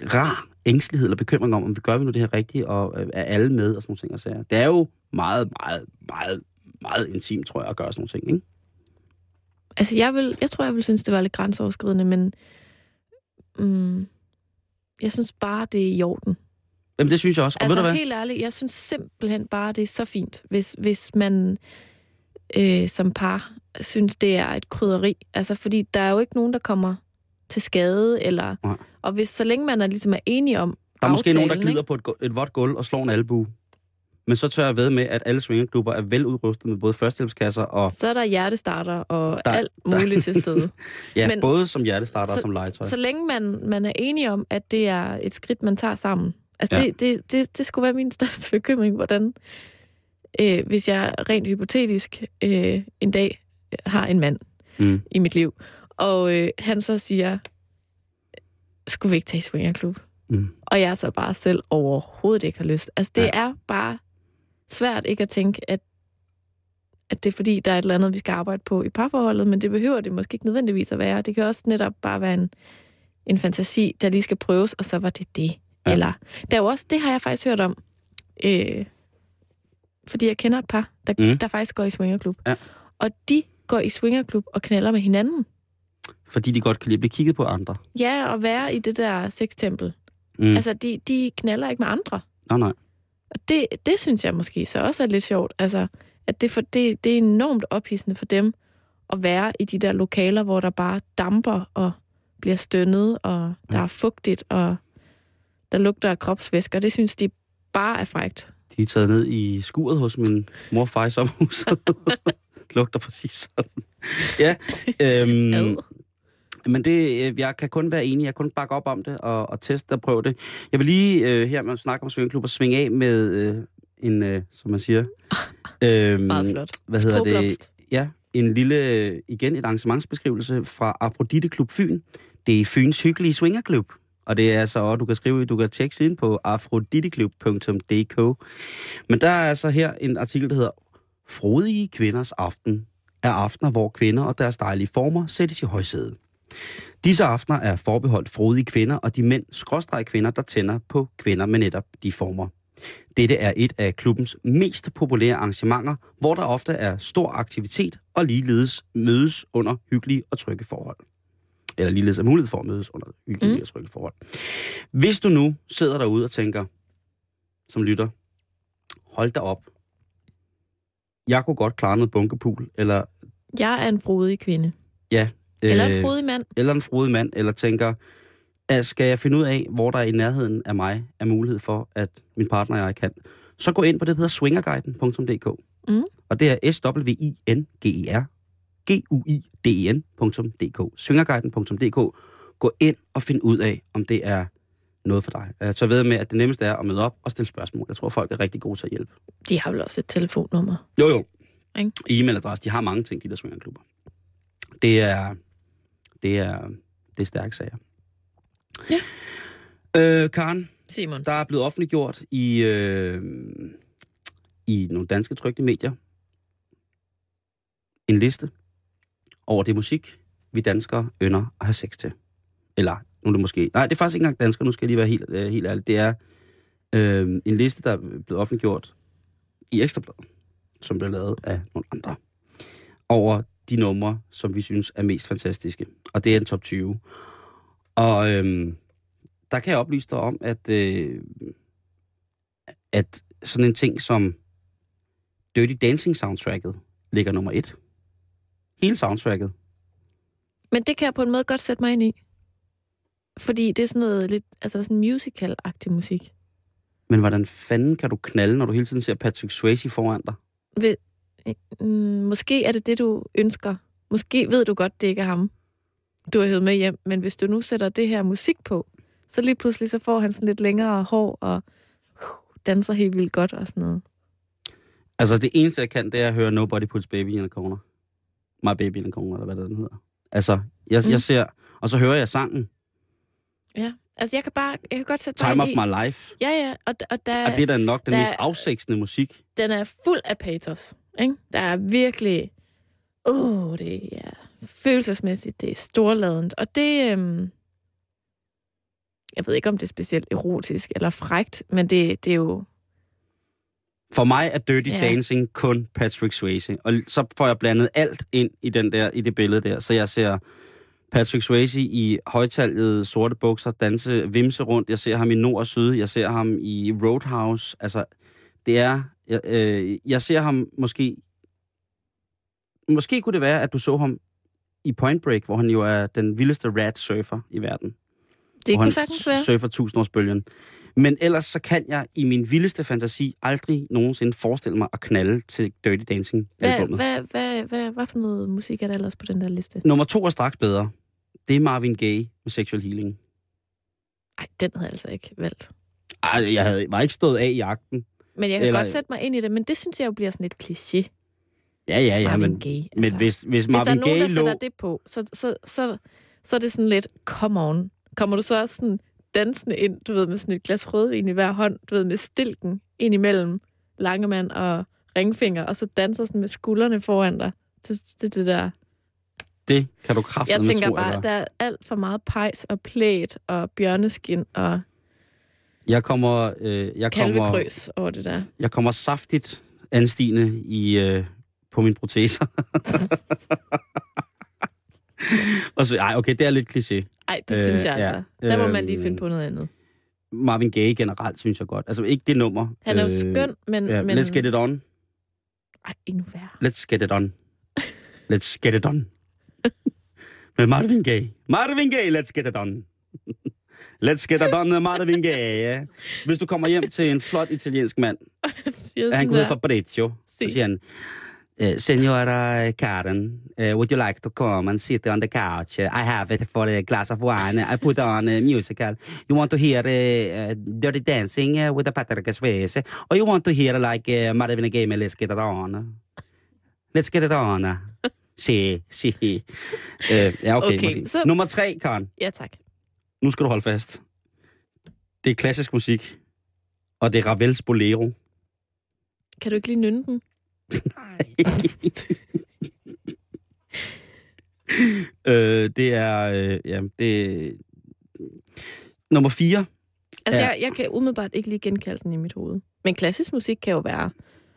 rar ængstelighed eller bekymring om, om vi gør vi nu det her rigtigt, og øh, er alle med, og sådan nogle ting. Og sager. Det er jo meget, meget, meget, meget intimt, tror jeg, at gøre sådan nogle ting, ikke? Altså, jeg, vil, jeg tror, jeg vil synes, det var lidt grænseoverskridende, men mm, jeg synes bare, det er i orden. Jamen, det synes jeg også. Og altså, ved du hvad? helt ærligt, jeg synes simpelthen bare, det er så fint, hvis, hvis man øh, som par synes, det er et krydderi. Altså, fordi der er jo ikke nogen, der kommer til skade, eller... Nej. Og hvis så længe man er, ligesom er enige om Der er måske nogen, der glider på et, et vådt gulv og slår en albu. Men så tør jeg ved med, at alle swingerklubber er veludrustet med både førstehjælpskasser og Så er der hjertestarter og Der- der, alt muligt til stede. *laughs* ja, Men- både som hjertestarter og Så- som legetøj. Så længe man, man er enige om, at det er et skridt, man tager sammen. Altså, ja. det, det, det, det skulle være min *laughs* største bekymring, hvordan, øh, hvis jeg rent hypotetisk øh, en dag har en mand Mm. i mit liv, og øh, han så siger, skulle vi ikke tage i swingerklub? Mm. Og jeg så bare selv overhovedet ikke har lyst. Altså, det Ja. er bare svært ikke at tænke, at, at det er fordi, der er et eller andet, vi skal arbejde på i parforholdet, men det behøver det måske ikke nødvendigvis at være. Det kan også netop bare være en, en fantasi, der lige skal prøves, og så var det det. Ja. Eller, der er også, det har jeg faktisk hørt om, øh, fordi jeg kender et par, der, mm. der faktisk går i swingerklub. Ja. Og de går i swingerklub og knaller med hinanden. Fordi de godt kan lide at blive kigget på andre. Ja, og være i det der sextempel. Mm. Altså, de, de knaller ikke med andre. nej, nej. Og det, det synes jeg måske så også er lidt sjovt. Altså, at det, for, det, det er enormt ophidsende for dem at være i de der lokaler, hvor der bare damper og bliver stønnet, og der Ja. er fugtigt, og der lugter af kropsvæsker. Det synes de bare er frægt. De er taget ned i skuret hos min mor og far i sommerhuset. *laughs* Lugter præcis sådan. Ja, øhm. Men det, øh, jeg kan kun være enig. Jeg kan kun bakke op om det og, og teste og prøve det. Jeg vil lige øh, her, man snakker om og svinge af med øh, en, øh, som man siger... *laughs* Øhm, Meget flot. Hvad hedder det? Ja, en lille, øh, igen et arrangementsbeskrivelse fra Afrodite Klub Fyn. Det er Fyns hyggelige swingerklub. og det er altså, og du kan skrive, du kan tjekke siden på afrodittiklub.dk. Men der er altså her en artikel, der hedder Frodige kvinders aften er aftener, hvor kvinder og deres dejlige former sættes i højsædet. Disse aftener er forbeholdt frodige kvinder og de mænd, skråstreg kvinder, der tænder på kvinder med netop de former. Dette er et af klubbens mest populære arrangementer, hvor der ofte er stor aktivitet og ligeledes mødes under hyggelige og trygge forhold. Eller ligeledes er mulighed for at mødes under hyggelige mm. og trygge forhold. Hvis du nu sidder derude og tænker, som lytter, hold da op. Jeg kunne godt klare noget bunkepul, eller... Jeg er en frodig kvinde. Ja. Eller en frodig mand. Eller en frodig mand, eller tænker, at skal jeg finde ud af, hvor der i nærheden af mig er mulighed for, at min partner og jeg kan, så gå ind på det, der hedder swingerguiden.dk. Mm. Og det er s w i n g e r g u i d e n.dk. Swingerguiden.dk. Gå ind og find ud af, om det er noget for dig. Jeg så ved med, at det nemmeste er at møde op og stille spørgsmål. Jeg tror, folk er rigtig gode til at hjælpe. De har vel også et telefonnummer. Jo, jo. Ikke? E-mailadresse. De har mange ting, de der swingerklubber. Det er, det er, det er stærke sager. Ja. Øh, Karen, Simon. der er blevet offentliggjort i, øh, i nogle danske trygte medier en liste over det musik, vi danskere ynder at have sex til. Eller, nu er det måske... Nej, det er faktisk ikke engang danskere, nu skal jeg lige være helt, øh, helt ærlig. Det er øh, en liste, der er blevet offentliggjort i Ekstrabladet, som blev lavet af nogle andre, over de numre, som vi synes er mest fantastiske. Og det er en top 20. Og øhm, der kan jeg oplyse dig om, at, øh, at sådan en ting som Dirty Dancing soundtracket ligger nummer et. Hele soundtracket. Men det kan jeg på en måde godt sætte mig ind i. Fordi det er sådan noget lidt, altså sådan musical-agtig musik. Men hvordan fanden kan du knalde, når du hele tiden ser Patrick Swayze foran dig? Ved, mm, måske er det det, du ønsker. Måske ved du godt, det ikke er ham, du har hævet med hjem. Men hvis du nu sætter det her musik på, så lige pludselig så får han sådan lidt længere hår og uh, danser helt vildt godt og sådan noget. Altså, det eneste, jeg kan, det er at høre Nobody Puts Baby in a Corner. My Baby in a Corner, eller hvad det den hedder. Altså, jeg, mm. jeg ser... Og så hører jeg sangen. Ja, altså jeg kan bare... Jeg kan godt sætte Time of i... my life. Ja, ja, og, og der, Og det er da nok den der- mest afsægtsende musik. den er fuld af patos. Ikke? Der er virkelig... Åh, oh, det er følelsesmæssigt, det er storladent. Og det... Øhm, jeg ved ikke, om det er specielt erotisk eller frægt, men det, det er jo... For mig er Dirty Ja. Dancing kun Patrick Swayze. Og så får jeg blandet alt ind i, den der, i det billede der. Så jeg ser Patrick Swayze i højtalget sorte bukser danse, vimse rundt. Jeg ser ham i nord og syd. Jeg ser ham i Roadhouse. Altså, det er... Jeg, øh, jeg ser ham måske... Måske kunne det være, at du så ham i Point Break, hvor han jo er den vildeste rat surfer i verden. Det kunne sagtens være. surfer tusindårsbølgen. Men ellers så kan jeg i min vildeste fantasi aldrig nogensinde forestille mig at knalde til Dirty Dancing Hvad, albumet. hvad, hvad, hvad, hvad for noget musik er der ellers på den der liste? Nummer to er straks bedre. Det er Marvin Gaye med Sexual Healing. Nej, den havde jeg altså ikke valgt. Ej, jeg havde, var ikke stået af i akten. Men jeg kan Eller- godt sætte mig ind i det, men det synes jeg jo bliver sådan lidt kliché. Ja, ja, ja, Marvin men, Gaye. men hvis, hvis Hvis der er Marvin nogen, Gaye der lå... sætter det på, så, så, så, så er det sådan lidt, come on. Kommer du så også sådan dansende ind, du ved, med sådan et glas rødvin i hver hånd, du ved, med stilken ind imellem Langemand og ringfinger, og så danser sådan med skuldrene foran dig. Det, det, det der. Det kan du kraftigt Jeg tænker tro, bare, jeg, der er alt for meget pejs og plæt og bjørneskin og jeg kommer, øh, jeg kommer, over det der. jeg kommer saftigt anstigende i, øh, på mine proteser. *laughs* Og så, ej, okay, det er lidt kliché. Ej, det Øh, synes jeg ja. altså. Der må man lige Øhm, finde på noget andet. Marvin Gaye generelt, synes jeg godt. Altså ikke det nummer. Han er jo skøn, men... Ja, men... Let's get it on. Ej, endnu værre. Let's get it on. *laughs* Let's get it on. Med Marvin Gaye. Marvin Gaye, let's get it on. *laughs* let's get it on Marvin Gaye. Ja. Hvis du kommer hjem til en flot italiensk mand, han hedde der. Fabrizio, Si. så siger han, eh, Signora Karen, eh, would you like to come and sit on the couch? I have it for a glass of wine. I put on a musical. You want to hear uh, Dirty Dancing uh, with the Patrick Swayze? Or you want to hear like uh, Marvin Gaye Let's Get It On? Let's Get It On. Si, si. Uh, ja, okay. Okay, måske. så- Nummer tre, Karen. Ja, tak. Nu skal du holde fast. Det er klassisk musik. Og det er Ravels Bolero. Kan du ikke lige nynne den? Øh, det er... Øh, ja, det Nummer 4. Altså, ja. jeg, jeg kan umiddelbart ikke lige genkalde den i mit hoved. Men klassisk musik kan jo være...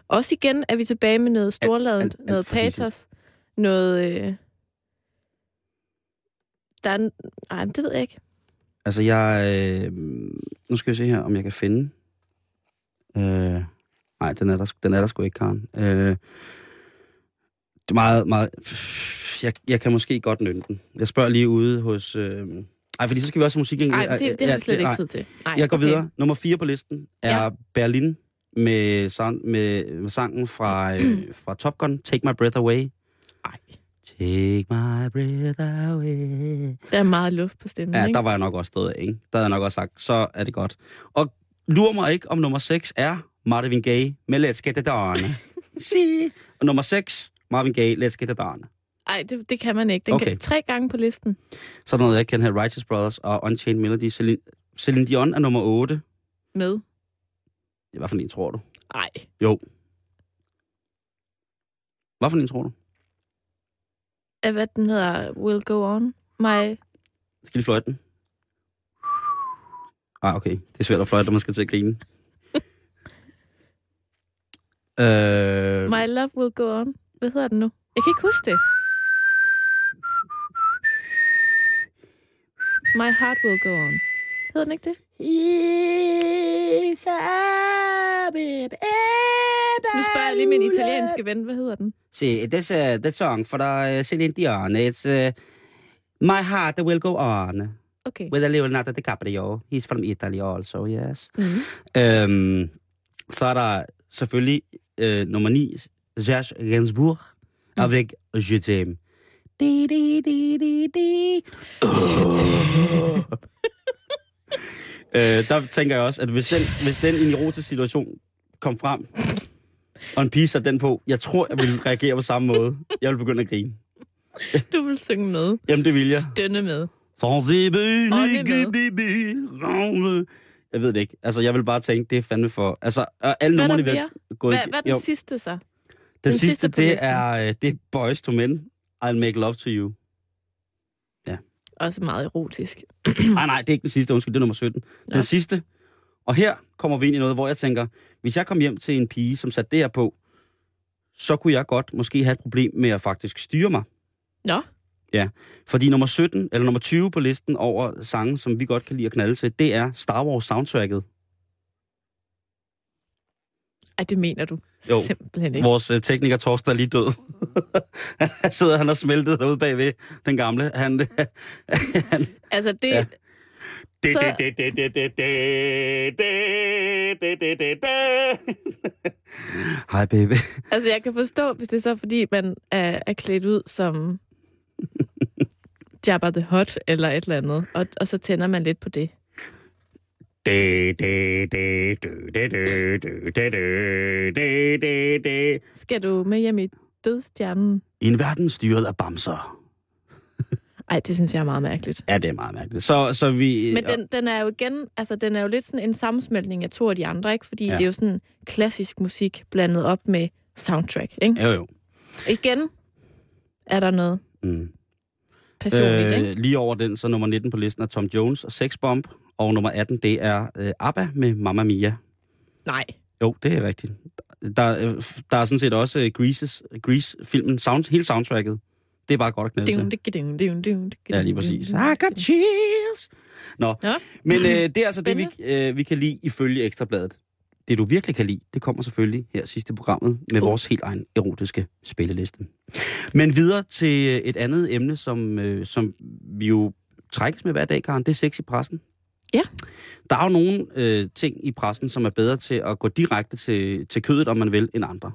Også igen er vi tilbage med noget alt noget patos, noget... Øh, der er... en- Ej, det ved jeg ikke. Altså, jeg... Øh, nu skal vi se her, om jeg kan finde... Øh, nej, den er, der, den er der sgu ikke, Karen. Øh, det er meget, meget... Jeg, jeg kan måske godt nynne den. Jeg spørger lige ude hos... Øh, ej, fordi så skal vi også have musik. Nej, det, det har vi slet ikke nej. tid til. Nej, Jeg går okay. videre. Nummer 4 på listen er Ja. Berlin med, sang, med, med sangen fra, øh, *clears throat* fra Top Gun, Take My Breath Away. Ej, Take my breath away. der er meget luft på stemmen, Ja, ikke? der var jeg nok også stået af, ikke? Der havde jeg nok også sagt, så er det godt. Og lurer mig ikke, om nummer 6 er Marvin Gaye med Let's Get It On. *laughs* si. Og nummer 6, Marvin Gaye, Let's Get It On. Ej, det, det kan man ikke. Den Okay. kan tre gange på listen. Så er der noget, jeg kender her, Righteous Brothers og Unchained Melody. Celine, Celine Dion er nummer 8. Med. Hvad for en tror du? Ej, Jo. Hvad for en tror du? Hvad den hedder? Will Go On. My... Skal lige fløjte den? Ah, okay. Det er svært at fløjte, når man skal til at grine. Øh, My Love Will Go On. Hvad hedder den nu? Jeg kan ikke huske det. My Heart Will Go On. Hedder den ikke det? Nu spørger jeg lige min italienske ven. Hvad hedder den? See, this uh, the song for uh, Celine Dion. It's uh, My Heart Will Go On Okay. with a Leonardo DiCaprio. He's from Italy also, yes. Mm. Øhm, så er der selvfølgelig øh, nummer 9, Serge Gainsbourg, Mm. avec Je t'aime. Di. *laughs* øh, der tænker jeg også, at hvis den, hvis den i en erotisk situation kom frem, og en pige satte den på, jeg tror, jeg ville reagere på samme måde. Jeg ville begynde at grine. Du vil synge med. Jamen, det vil jeg. Stønne med. med. Jeg ved det ikke. Altså, jeg vil bare tænke, det er fandme for... Altså, alle Hvad er numrene, der vi mere? har gået Hvad, hvad er den jo, sidste så? den, den sidste, sidste det listen? er, øh, det er Boys to Men. I'll make love to you. Også meget erotisk. Nej, *clears throat* nej, det er ikke den sidste. Undskyld, det er nummer 17. Den sidste. Og her kommer vi ind i noget, hvor jeg tænker, hvis jeg kom hjem til en pige, som satte det her på, så kunne jeg godt måske have et problem med at faktisk styre mig. Nå, Fordi nummer 17, eller nummer 20 på listen over sange, som vi godt kan lide at knalde til, det er Star Wars soundtracket. ej, det mener du Jo. simpelthen ikke. Vores uh, tekniker Torsten er lige død. han *laughs* sidder, han har smeltet derude bagved, den gamle. *laughs* Han, han, Altså, det, Ja. Så- Hej baby. altså, jeg kan forstå, hvis det er så, fordi man er, er klædt ud som *laughs* Jabba the Hutt eller et eller andet, og, og så tænder man lidt på det. Skal du med hjem i dødstjernen? I en verden styret af bamser. Ej, det synes jeg er meget mærkeligt. Ja, det er meget mærkeligt. Så, så vi... Men den, den er jo igen, altså den er jo lidt sådan en sammensmeltning af to af de andre, ikke? Fordi ja. det er jo sådan klassisk musik blandet op med soundtrack, ikke? Jo, jo. Igen er der noget Mm. personligt, øh, ikke? Lige over den, så nummer 19 på listen er Tom Jones og Sex Bomb. Og nummer 18, det er øh, ABBA med Mamma Mia. Nej. Jo, det er rigtigt. Der, øh, der er sådan set også øh, Greases, Grease-filmen, sound, hele soundtracket. Det er bare godt at knalde til. Ja, lige præcis. I got chills. Nå, Ja. men øh, det er altså det, vi, øh, vi kan lide ifølge Ekstrabladet. Det, du virkelig kan lide, det kommer selvfølgelig her sidste programmet med Uh. vores helt egen erotiske spilleliste. Men videre til øh, et andet emne, som, øh, som vi jo trækkes med hver dag, Karen. Det er sex i pressen. Ja. Der er jo nogle øh, ting i pressen, som er bedre til at gå direkte til, til kødet, om man vil, end andre.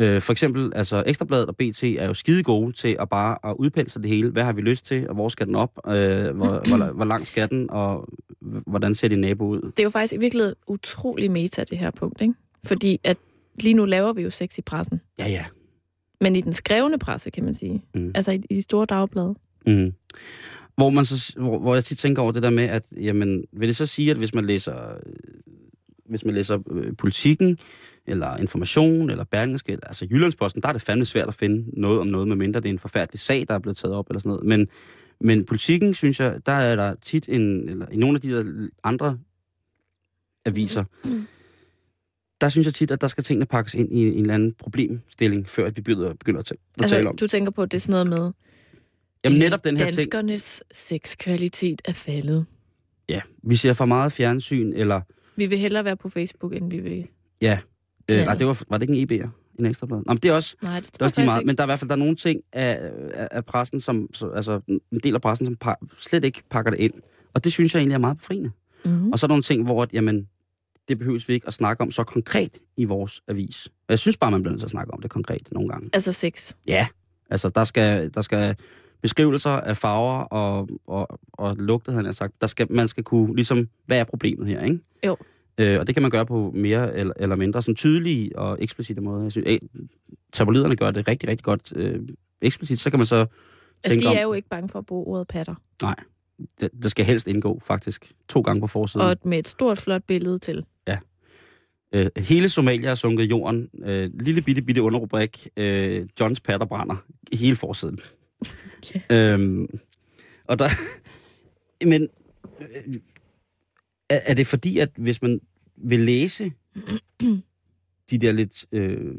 Øh, for eksempel, altså Ekstrabladet og BT er jo skide gode til at bare at udpensle det hele. Hvad har vi lyst til, og hvor skal den op? Øh, hvor, hvor, hvor lang skal den, og hvordan ser din nabo ud? Det er jo faktisk i virkeligheden utrolig meta, det her punkt, ikke? Fordi at lige nu laver vi jo sex i pressen. Ja, ja. Men i den skrevne presse, kan man sige. Mm. Altså i, i de store dagblade. Mm. Hvor, man så, hvor, hvor jeg tit tænker over det der med, at jamen, vil det så sige, at hvis man læser, øh, hvis man læser øh, politikken, eller information, eller Berlingske, altså Jyllandsposten, der er det fandme svært at finde noget om noget, medmindre det er en forfærdelig sag, der er blevet taget op, eller sådan noget. Men, men politikken, synes jeg, der er der tit en, eller i nogle af de der andre aviser, der synes jeg tit, at der skal tingene pakkes ind i en eller anden problemstilling, før at vi begynder, begynder at, ta- at Altså, tale om. du tænker på, at det er sådan noget med, Jamen netop den her ting. danskernes sexkvalitet er faldet. Ja, vi ser for meget fjernsyn, eller... Vi vil hellere være på Facebook, end vi vil... Ja, øh, nej, det var, var det ikke en EB'er? En ekstra blad? Nå, men det er også, Nej, det det er også lige meget. faktisk Men der er i hvert fald der er nogle ting af, af, af pressen, som, så, altså en del af pressen, som par, slet ikke pakker det ind. Og det synes jeg egentlig er meget befriende. ikke. Mm-hmm. Og så er der nogle ting, hvor at, jamen, det behøves vi ikke at snakke om så konkret i vores avis. Og jeg synes bare, man bliver nødt til at snakke om det konkret nogle gange. Altså sex. Ja, altså der skal, der skal beskrivelser af farver og, og, og lugte, havde jeg sagt. Der skal, man skal kunne, ligesom, hvad er problemet her, ikke? Jo. Øh, og det kan man gøre på mere eller, eller mindre sådan tydelige og eksplicite måder. Jeg synes, eh, tabloiderne gør det rigtig, rigtig godt øh, eksplicit. Så kan man så Altså, tænke de om, er jo ikke bange for at bruge ordet patter. det, det skal helst indgå, faktisk. To gange på forsiden. Og med et stort, flot billede til. Øh, hele Somalia er sunket i jorden. Øh, lille bitte, bitte underrubrik. Øh, Johns patter brænder. Hele forsiden. *laughs* Ja. Øhm, og der... *laughs* Men øh, er, er det fordi, at hvis man vil læse de der lidt... Øh,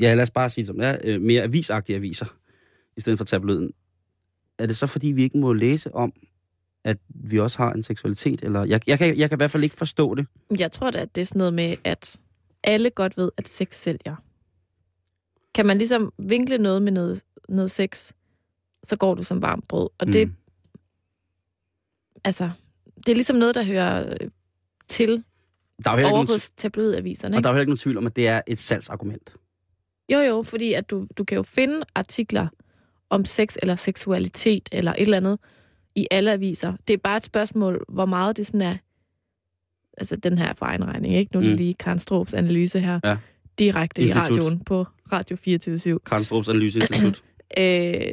ja, lad os bare sige som det er, øh, mere avisagtige aviser, i stedet for tabloiden, er det så fordi, vi ikke må læse om, at vi også har en seksualitet? Eller, jeg, jeg, kan, jeg kan i hvert fald ikke forstå det. Jeg tror da, at det er sådan noget med, at alle godt ved, at sex sælger. Kan man ligesom vinkle noget med noget, noget sex, så går du som varmt brød. Og det, Mm. altså, det er ligesom noget, der hører øh, til Der er jo over hos tabloidaviserne. og der er jo ikke nogen tvivl om, at det er et salgsargument. Jo, jo, fordi at du, du kan jo finde artikler om sex eller seksualitet eller et eller andet i alle aviser. Det er bare et spørgsmål, hvor meget det sådan er, altså den her for egen regning, ikke? Nu er det Mm. lige Karen Strobs analyse her, Ja. direkte Institut. i radioen på Radio 24 Karen Strobs Analyseinstitut. *clears throat* øh,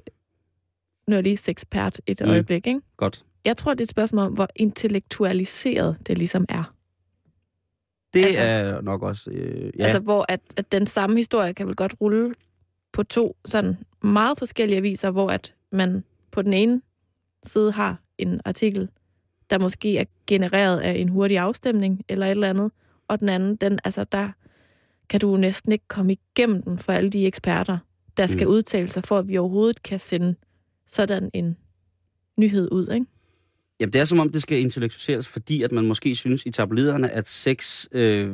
Nu er jeg lige sexpert et Mm. øjeblik, ikke? Godt. Jeg tror, det er et spørgsmål om, hvor intellektualiseret det ligesom er. Det Altså- er nok også... Øh, ja. Altså, hvor at, at den samme historie kan vel godt rulle på to sådan meget forskellige aviser, hvor at man på den ene side har en artikel, der måske er genereret af en hurtig afstemning eller et eller andet, og den anden, den, altså der kan du næsten ikke komme igennem den for alle de eksperter, der skal mm. udtale sig, for at vi overhovedet kan sende sådan en nyhed ud, ikke? Jamen, det er som om, det skal intellektualiseres, fordi at man måske synes i tabloiderne, at sex... Øh,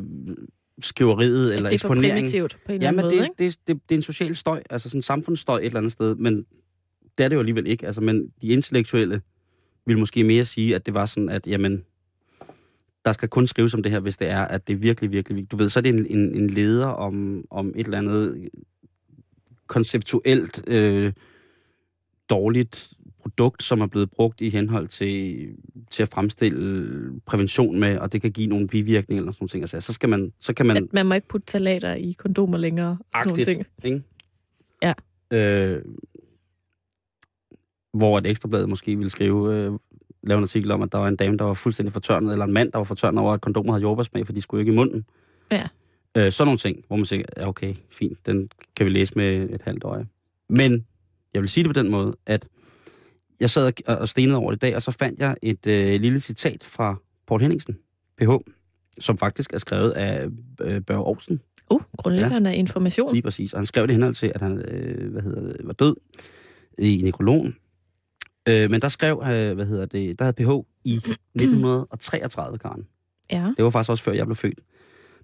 skriveriet eller det er for eksponering... primitivt på en eller anden men måde, det, ikke? det, det, det er en social støj, altså sådan en samfundsstøj et eller andet sted, men det er det jo alligevel ikke. Altså, men de intellektuelle vil måske mere sige, at det var sådan, at jamen, der skal kun skrives om det her, hvis det er, at det er virkelig, virkelig. Du ved, så er det en, en, en leder om, om et eller andet konceptuelt øh, dårligt produkt, som er blevet brugt i henhold til, til at fremstille prævention med, og det kan give nogle bivirkninger eller sådan nogle ting. Altså, så, skal man, så kan man... At man må ikke putte talater i kondomer længere. Sådan nogle agtigt, ting. ikke? Ja. Øh, hvor et ekstrablad måske ville skrive, øh, lave en artikel om, at der var en dame, der var fuldstændig fortørnet, eller en mand, der var fortørnet over, at kondomer havde jordbærsmag, for de skulle ikke i munden. Ja. Øh, sådan nogle ting, hvor man siger, ja, okay, fint, den kan vi læse med et halvt øje. Men jeg vil sige det på den måde, at jeg sad og- og stenede over det i dag, og så fandt jeg et øh, lille citat fra Paul Henningsen, PH, som faktisk er skrevet af øh, Børge Aarhusen, Uh, grundlæggerne af information. Lige præcis. Og han skrev det henhold til, at han øh, hvad hedder det, var død i nekrologen. Øh, men der skrev, øh, hvad hedder det, der havde PH i 1933, Karen. Ja. Det var faktisk også før jeg blev født.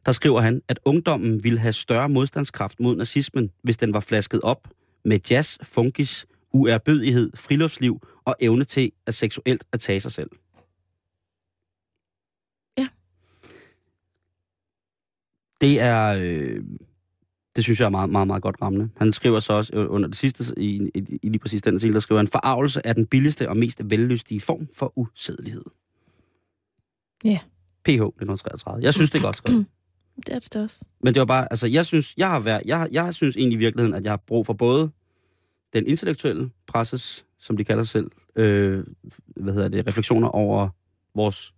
Der skriver han, at ungdommen ville have større modstandskraft mod nazismen, hvis den var flasket op med jazz, funkis, uærbødighed, friluftsliv og evne til at seksuelt at tage sig selv. Ja. Det er... Øh, det synes jeg er meget, meget, meget godt rammende. Han skriver så også øh, under det sidste, i, i, i lige præcis den artikel, der skriver han, forarvelse er den billigste og mest vellystige form for usædelighed. Ja. PH 1933. Jeg synes, det er godt skrevet. *clears throat* Det er det også. Men det var bare, altså jeg synes, jeg har været, jeg, jeg synes egentlig i virkeligheden, at jeg har brug for både den intellektuelle presses som de kalder sig selv, øh, hvad hedder det, refleksioner over vores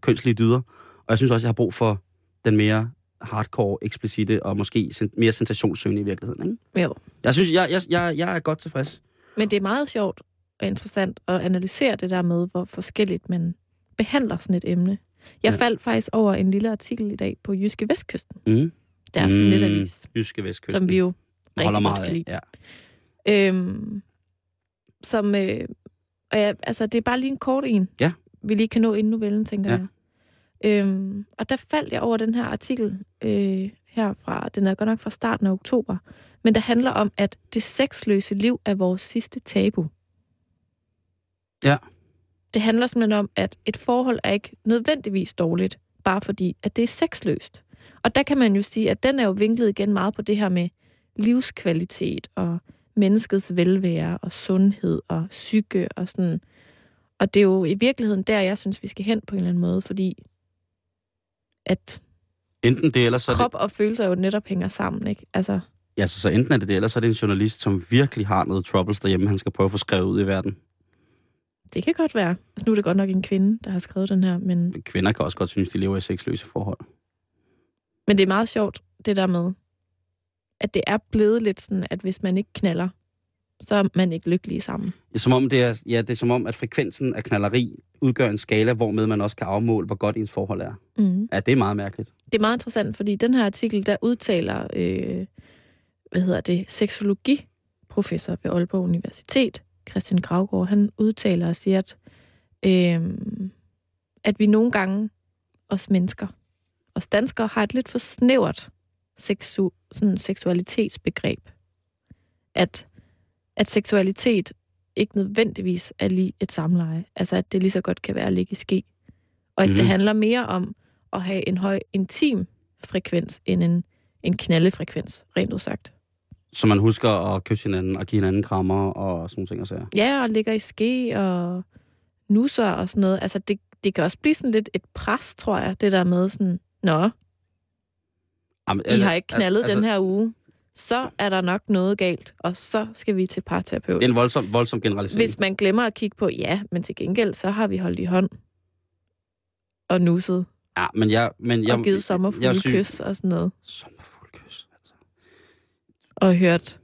kønslige dyder. Og jeg synes også, jeg har brug for den mere hardcore, eksplicite og måske sen- mere sensationssøgende i virkeligheden. Ikke? Jo. Jeg synes, jeg, jeg, jeg, jeg er godt tilfreds. Men det er meget sjovt og interessant at analysere det der med, hvor forskelligt man behandler sådan et emne. Jeg Ja. faldt faktisk over en lille artikel i dag på Jyske Vestkysten. Mm. Der er en lidt avis, Jyske Vestkysten. som vi jo rigtig godt meget kan lide. Ja. Øhm, som, øh, og ja, altså, det er bare lige en kort en, Ja. vi lige kan nå inden novellen, tænker Ja. jeg. Øhm, og der faldt jeg over den her artikel øh, herfra, den er godt nok fra starten af oktober, men der handler om, at det sexløse liv er vores sidste tabu. Ja. Det handler simpelthen om, at et forhold er ikke nødvendigvis dårligt, bare fordi, at det er sexløst. Og der kan man jo sige, at den er jo vinklet igen meget på det her med livskvalitet og menneskets velvære og sundhed og psyke og sådan. Og det er jo i virkeligheden der, jeg synes, vi skal hen på en eller anden måde, fordi at Enten det, eller så er det, krop og følelser jo netop hænger sammen, ikke? Altså, ja, så, så enten er det det, eller så er det en journalist, som virkelig har noget troubles derhjemme, han skal prøve at få skrevet ud i verden. det kan godt være. Altså, nu er det godt nok en kvinde, der har skrevet den her, men, Men Kvinder kan også godt synes, de lever i sexløse forhold. men det er meget sjovt, det der med, at det er blevet lidt sådan, at hvis man ikke knaller, så er man ikke lykkelig sammen. Som om det er, ja, det er som om, at frekvensen af knalleri udgør en skala, hvormed man også kan afmåle, hvor godt ens forhold er. Mm. Ja, det er meget mærkeligt. Det er meget interessant, fordi den her artikel, der udtaler, øh, hvad hedder det, seksologiprofessor ved Aalborg Universitet, Christian Gravgaard, han udtaler og siger, at, øh, at vi nogle gange, os mennesker, os danskere, har et lidt for snævert seksu, sådan seksualitetsbegreb. At, at seksualitet ikke nødvendigvis er lige et samleje. Altså, at det lige så godt kan være at ligge i ske. Og at mm. Mhm. det handler mere om at have en høj intim frekvens end en, en knaldefrekvens, rent udsagt. Så man husker at kysse hinanden og give hinanden krammer og sådan ting og sager. Ja, og ligger i ske og nusser og sådan noget. Altså, det, det kan også blive sådan lidt et pres, tror jeg, det der med sådan, nå, Jamen, I har ikke knaldet altså, den her uge, så er der nok noget galt, og så skal vi til parterapeut. Det er en voldsom, voldsom generalisering. Hvis man glemmer at kigge på, ja, men til gengæld, så har vi holdt i hånd og nusset Ja, men jeg... Men jeg og givet sommerfugle kys og sådan noget. Sommerfuglekys. Altså. og hørt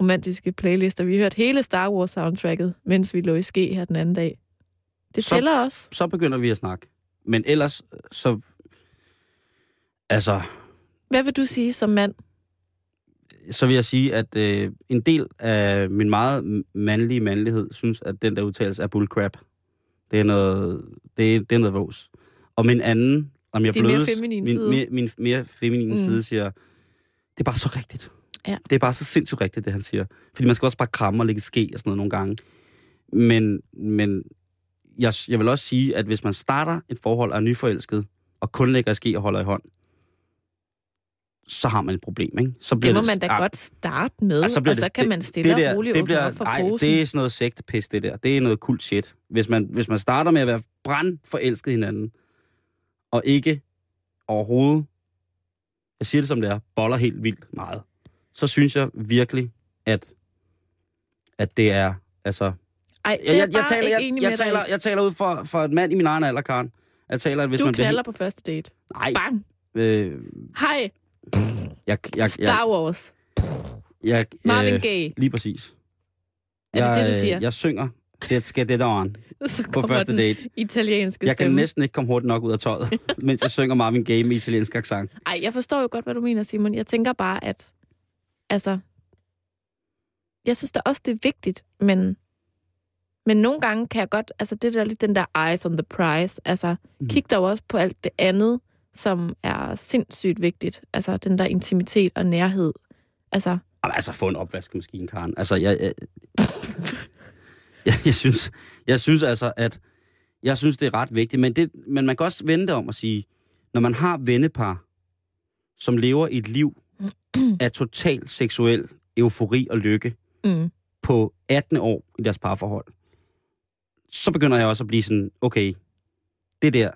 romantiske playlister. Vi hørte hele Star Wars soundtracket, mens vi lå i ske her den anden dag. Det Så- tæller også. Så begynder vi at snakke. Men ellers, så... Altså, Hvad vil du sige som mand? så vil jeg sige, at øh, en del af min meget mandlige mandlighed synes, at den der udtalelse er bullcrap. Det er noget, det er, det er noget vås. Og min anden, om jeg mere blødes, min, side. Mere, min mere feminine Mm. side siger, det er bare så rigtigt. Ja. Det er bare så sindssygt rigtigt, det han siger. Fordi man skal også bare kramme og lægge ske og sådan noget nogle gange. Men, men jeg, jeg vil også sige, at hvis man starter et forhold og er nyforelsket, og kun lægger ske og holder i hånd, så har man et problem, ikke? Så Det må det- man da ah, godt starte med, og og så bliver og så det- kan det- man stille det der, og roligt det bliver, for ej, posen. det er sådan noget sektepis, det der. Det er noget kult shit. Hvis man, hvis man starter med at være brandforelsket hinanden, og ikke overhovedet, jeg siger det som det er, boller helt vildt meget, så synes jeg virkelig, at, at det er, altså... Ej, det Jeg, er jeg, jeg, bare taler, jeg, jeg, dig taler, jeg taler ud for, for et mand i min egen alder, Karen. Jeg taler, at hvis Du man knaller på første date. Nej, Bang! øh, Hej! Jeg, jeg, Star Wars. jeg, Marvin øh, Gaye. Lige præcis. Er det jeg, det, du øh, siger? Jeg synger. Det skal det der *laughs* Så på første date. italienske Jeg kan stemme. næsten ikke komme hurtigt nok ud af tøjet, *laughs* mens jeg synger Marvin Gaye med italiensk accent. Ej, jeg forstår jo godt, hvad du mener, Simon. Jeg tænker bare, at... Altså... Jeg synes da også, det er vigtigt, men... Men nogle gange kan jeg godt... Altså, det der lidt den der eyes on the prize. Altså, Mhm. kig jo også på alt det andet, som er sindssygt vigtigt. Altså, den der intimitet og nærhed. Altså, altså, få en opvaskemaskine, Karen. Altså, jeg, jeg, *laughs* jeg, jeg, synes, jeg synes altså, at jeg synes, det er ret vigtigt. Men, det, men man kan også vende det om at sige, når man har vennepar, som lever et liv *clears throat* af total seksuel eufori og lykke mm, på 18 år i deres parforhold, så begynder jeg også at blive sådan, okay, det der,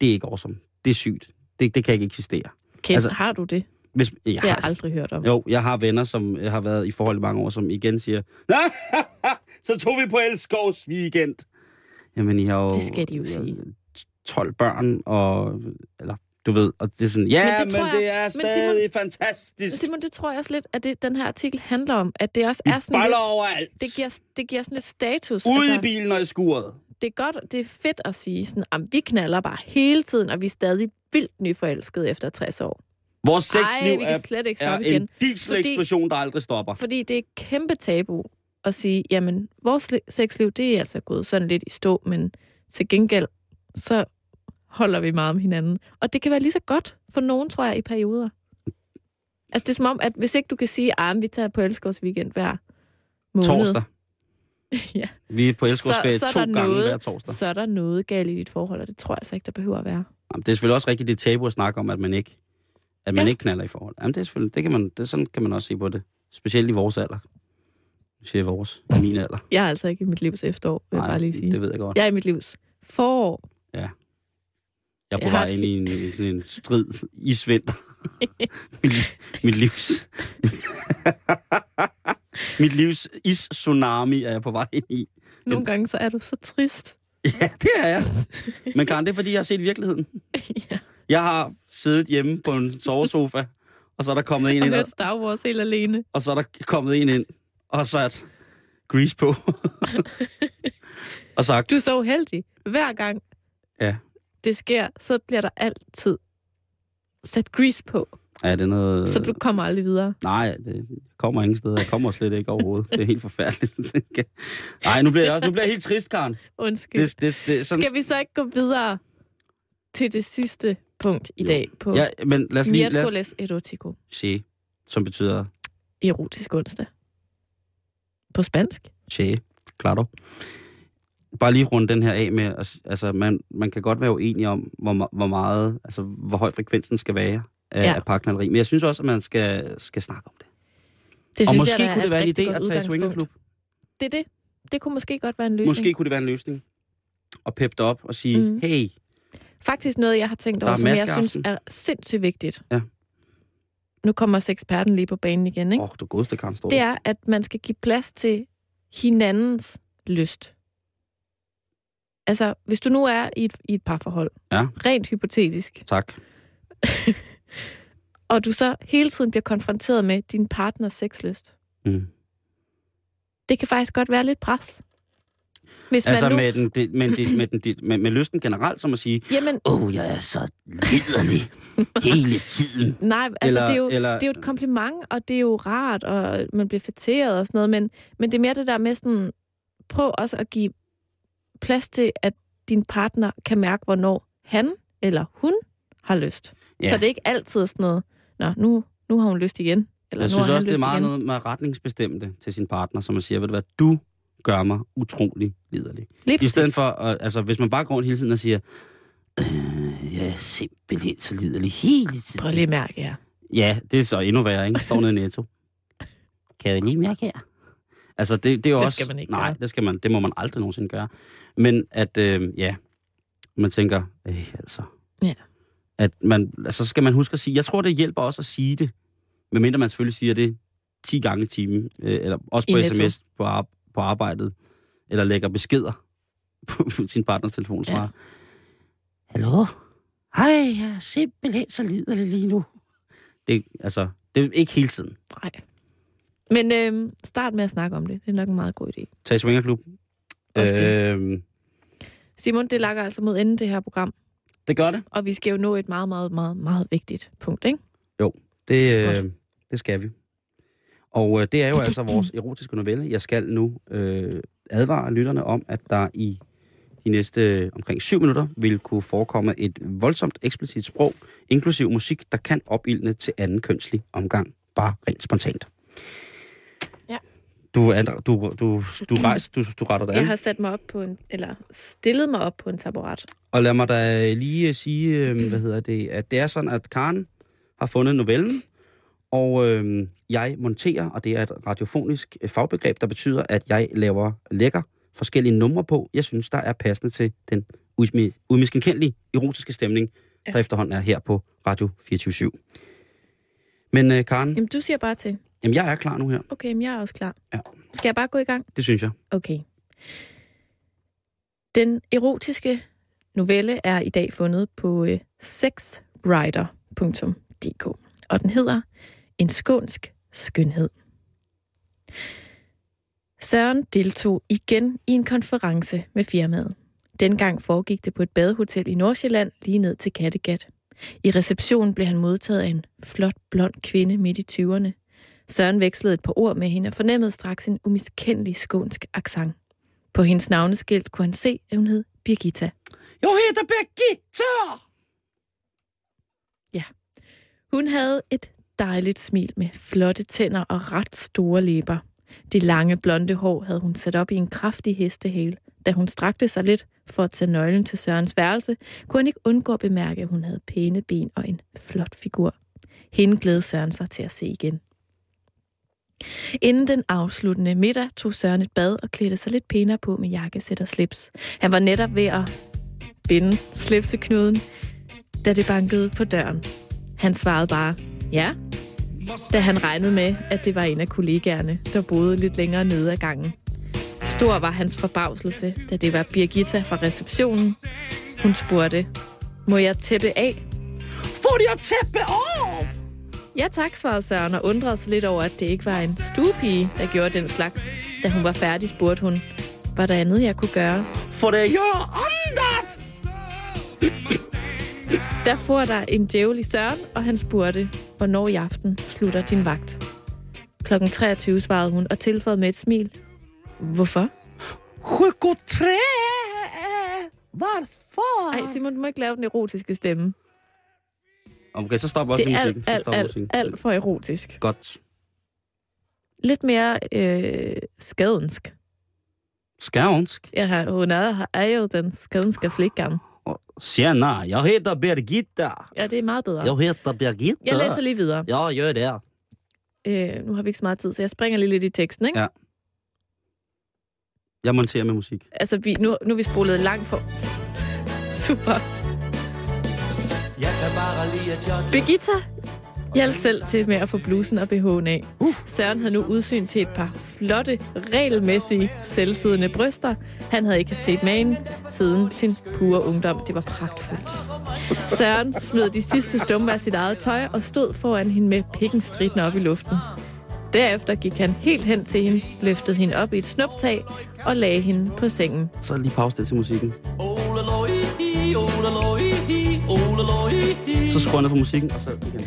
det er ikke awesome. Det er sygt. Det, det kan ikke eksistere. Kent, Altså- altså, har du det? Hvis, jeg Det har jeg aldrig hørt om. jo, jeg har venner, som har været i forhold i mange år, som igen siger, *laughs* så tog vi på Elskovs weekend. Jamen, I har jo... Det skal de jo sige. 12 børn, og... Eller, du ved, og det er sådan, ja, Men men det men jeg- det er men stadig Simon- fantastisk. Simon, det tror jeg også lidt, at det, den her artikel handler om, at det også er sådan lidt... overalt. Det giver, det giver sådan lidt status. Ude i bilen og i skuret. Det er godt, det er fedt at sige sådan, at vi knaller bare hele tiden, og vi er stadig vildt nyforelskede efter 60 år. Vores Ej, sexliv vi er, kan slet ikke er stoppe igen. en dieseleksplosion, der aldrig stopper. Fordi det er kæmpe tabu at sige, jamen, vores li- sexliv, det er altså gået sådan lidt i stå, men til gengæld, så holder vi meget om hinanden. Og det kan være lige så godt for nogen, tror jeg, i perioder. Altså, det er som om, at hvis ikke du kan sige, at vi tager på Elskovs weekend hver måned, Torsdag. *laughs* ja, Vi er på er to gange noget- hver torsdag. så er der noget galt i dit forhold, og det tror jeg altså ikke, der behøver at være. Jamen, det er selvfølgelig også rigtigt, det tabu at snakke om, at man ikke, at man Ja. ikke knaller i forhold. Jamen, det er selvfølgelig, det kan man, det, sådan kan man også se på det. Specielt i vores alder. Nu siger vores, i min alder. *laughs* Jeg er altså ikke i mit livs efterår, vil jeg bare lige sige. det ved jeg godt. Jeg er i mit livs forår. Jeg er på vej ind i en, i sådan en strid *laughs* isvinter. mit, mit livs... mit livs is-tsunami er jeg på vej ind i. Nogle gange så er du så trist. *laughs* Ja, det er jeg. Men Karen, det er, fordi jeg har set virkeligheden. *laughs* ja. Jeg har siddet hjemme på en sovesofa, og så er der kommet en Og ind, og, Star Wars helt alene. og så er der kommet en ind og sat grease på. *laughs* og sagt, Du er så uheldig. Hver gang Ja. det sker, så bliver der altid sat grease på, ja, det er noget... så du kommer aldrig videre. Nej, det jeg kommer ingen steder. Jeg kommer slet ikke overhovedet. Det er helt forfærdeligt. *laughs* Nej, nu bliver jeg også nu bliver jeg helt trist, Karen. Undskyld. Det, det, det, sådan, Skal vi så ikke gå videre til det sidste punkt i Jo. dag på Ja, men lad os lige lad os erotico, se, som betyder erotisk onsdag. På spansk. che, claro. Bare lige runde den her af med, at- altså man, man kan godt være uenig om, hvor, hvor meget, altså hvor høj frekvensen skal være af, Ja. af. Men jeg synes også, at man skal, skal snakke om det. Det og måske jeg, kunne det være en idé at tage i swingerklub. Det er det. Det kunne måske godt være en løsning. Måske kunne det være en løsning. Og peppe det op og sige, mm. hey, Faktisk noget, jeg har tænkt over, er som jeg synes er sindssygt vigtigt. Ja. Nu kommer eksperten lige på banen igen, ikke? åh, oh, du godeste Karen Storm. Det er, at man skal give plads til hinandens lyst. Altså, hvis du nu er i et, i et parforhold, Ja. rent hypotetisk, Tak. *laughs* og du så hele tiden bliver konfronteret med din partners sexlyst, Mm. det kan faktisk godt være lidt pres. Hvis Altså man nu... med, den, det, men det, med, den, det, med, med lysten generelt, som at sige, Jamen, åh, oh, jeg er så liderlig hele tiden. *laughs* nej, altså eller, det, er jo, eller, det er jo et kompliment, og det er jo rart, og man bliver fætteret og sådan noget, men, men det er mere det der med sådan, prøv også at give plads til, at din partner kan mærke, hvornår han eller hun har lyst. Ja. Så det er ikke altid sådan noget, nå, nu, nu har hun lyst igen. Eller jeg synes også, det er meget igen. noget med det til sin partner, som man siger, ved du hvad, du gør mig utrolig liderlig. Lige I stedet for, at, altså hvis man bare går rundt hele tiden og siger, øh, jeg er simpelthen så liderlig hele tiden. Prøv lige at mærke her. Ja, det er så endnu værre, ikke? Står nede i netto. Kan jeg lige mærke her? Altså, det, det er jo Det også... skal man ikke Nej, gøre. det skal man. Det må man aldrig nogensinde gøre. Men at, øh, ja, man tænker, øh, altså... Ja. At man, altså, skal man huske at sige... Jeg tror, det hjælper også at sige det. Medmindre man selvfølgelig siger det 10 gange i timen. Øh, eller også I på Netto. sms på, ar- på arbejdet. Eller lægger beskeder på *laughs* sin partners telefon. Ja. Hallo? Hej, jeg er simpelthen så liderlig lige nu. Det, altså, det er ikke hele tiden. Nej. Men øh, start med at snakke om det. Det er nok en meget god idé. Tag i swingerklub. Øhm, Simon, det lakker altså mod enden det her program, det gør det. og vi skal jo nå et meget, meget, meget, meget vigtigt punkt, ikke? Det, Godt. øh, det skal vi. Og øh, det er jo *clears throat* altså vores erotiske novelle. Jeg skal nu øh, advare lytterne om, at der i de næste øh, omkring syv minutter vil kunne forekomme et voldsomt eksplicit sprog, inklusiv musik, der kan opildne til anden kønslig omgang. Bare rent spontant. Du, er, du, du, du *clears throat* rejser, du, du retter dig Jeg an. har sat mig op på en, eller stillet mig op på en taburet. Og lad mig da lige sige, øh, hvad hedder det, at det er sådan, at Karen har fundet novellen, og øh, jeg monterer, og det er et radiofonisk øh, fagbegreb, der betyder, at jeg laver lækker forskellige numre på, jeg synes, der er passende til den udmiskenkendelige erotiske stemning, Ja. der efterhånden er her på Radio 24 /7. Men øh, Karen, Jamen, du siger bare til. Jamen, jeg er klar nu her. Okay, men jeg er også klar. Ja. Skal jeg bare gå i gang? Det synes jeg. Okay. Den erotiske novelle er i dag fundet på øh, sexwriter.dk, og den hedder En skånsk skønhed. Søren deltog igen i en konference med firmaet. Dengang foregik det på et badehotel i Nordsjælland lige ned til Kattegat. I receptionen blev han modtaget af en flot, blond kvinde midt i 20'erne. Søren vekslede et par ord med hende og fornemmede straks en umiskendelig skånsk accent. På hendes navneskilt kunne han se, at hun hed Birgitta. Jeg hedder Birgitta! Hun havde et dejligt smil med flotte tænder og ret store læber. Det lange blonde hår havde hun sat op i en kraftig hestehale. Da hun strakte sig lidt for at tage nøglen til Sørens værelse, kunne han ikke undgå at bemærke, at hun havde pæne ben og en flot figur. Hende glædede Søren sig til at se igen. Inden den afsluttende middag tog Søren et bad og klædte sig lidt pænere på med jakkesæt og slips. Han var netop ved at binde slipseknuden, da det bankede på døren. Han svarede bare, ja, da han regnede med, at det var en af kollegaerne, der boede lidt længere nede ad gangen. Stor var hans forbavselse, da det var Birgitta fra receptionen. Hun spurgte, må jeg tæppe af? Får jeg tæppe af? Ja tak, svarede Søren og undrede sig lidt over, at det ikke var en stuepige, der gjorde den slags. Da hun var færdig, spurgte hun, var der andet, jeg kunne gøre? *clears throat* For det gør andet! Der får der en djævel i Søren, og han spurgte, hvornår i aften slutter din vagt. Klokken 23 svarede hun og tilføjede med et smil. Hvorfor? Hugo 3! Hvorfor? Ej, Simon, du må ikke lave den erotiske stemme. Okay, så stopper også Det er musikken. alt, alt, alt, alt for erotisk. Godt. Lidt mere øh, skadensk. Skavnsk. Ja, hun er, er jo den skadenske flikken. Tjena, jeg hedder Birgitta. Ja, det er meget bedre. Jeg hedder Birgitta. Jeg læser lige videre. Ja, gør det. Øh, nu har vi ikke så meget tid, så jeg springer lige lidt i teksten, ikke? Ja. Jeg monterer med musik. Altså, vi, nu, nu er vi spolet langt for... Super. Birgitta hjalp selv til med at få blusen og BH'en af. Søren havde nu udsyn til et par flotte, regelmæssige, selvsiddende bryster. Han havde ikke set magen siden sin pure ungdom. Det var pragtfuldt. Søren smed de sidste stumper af sit eget tøj og stod foran hende med pikken stridende op i luften. Derefter gik han helt hen til hende, løftede hende op i et snuptag og lagde hende på sengen. Så lige pause det til musikken. Olaloi, skruer ned på musikken, og så igen.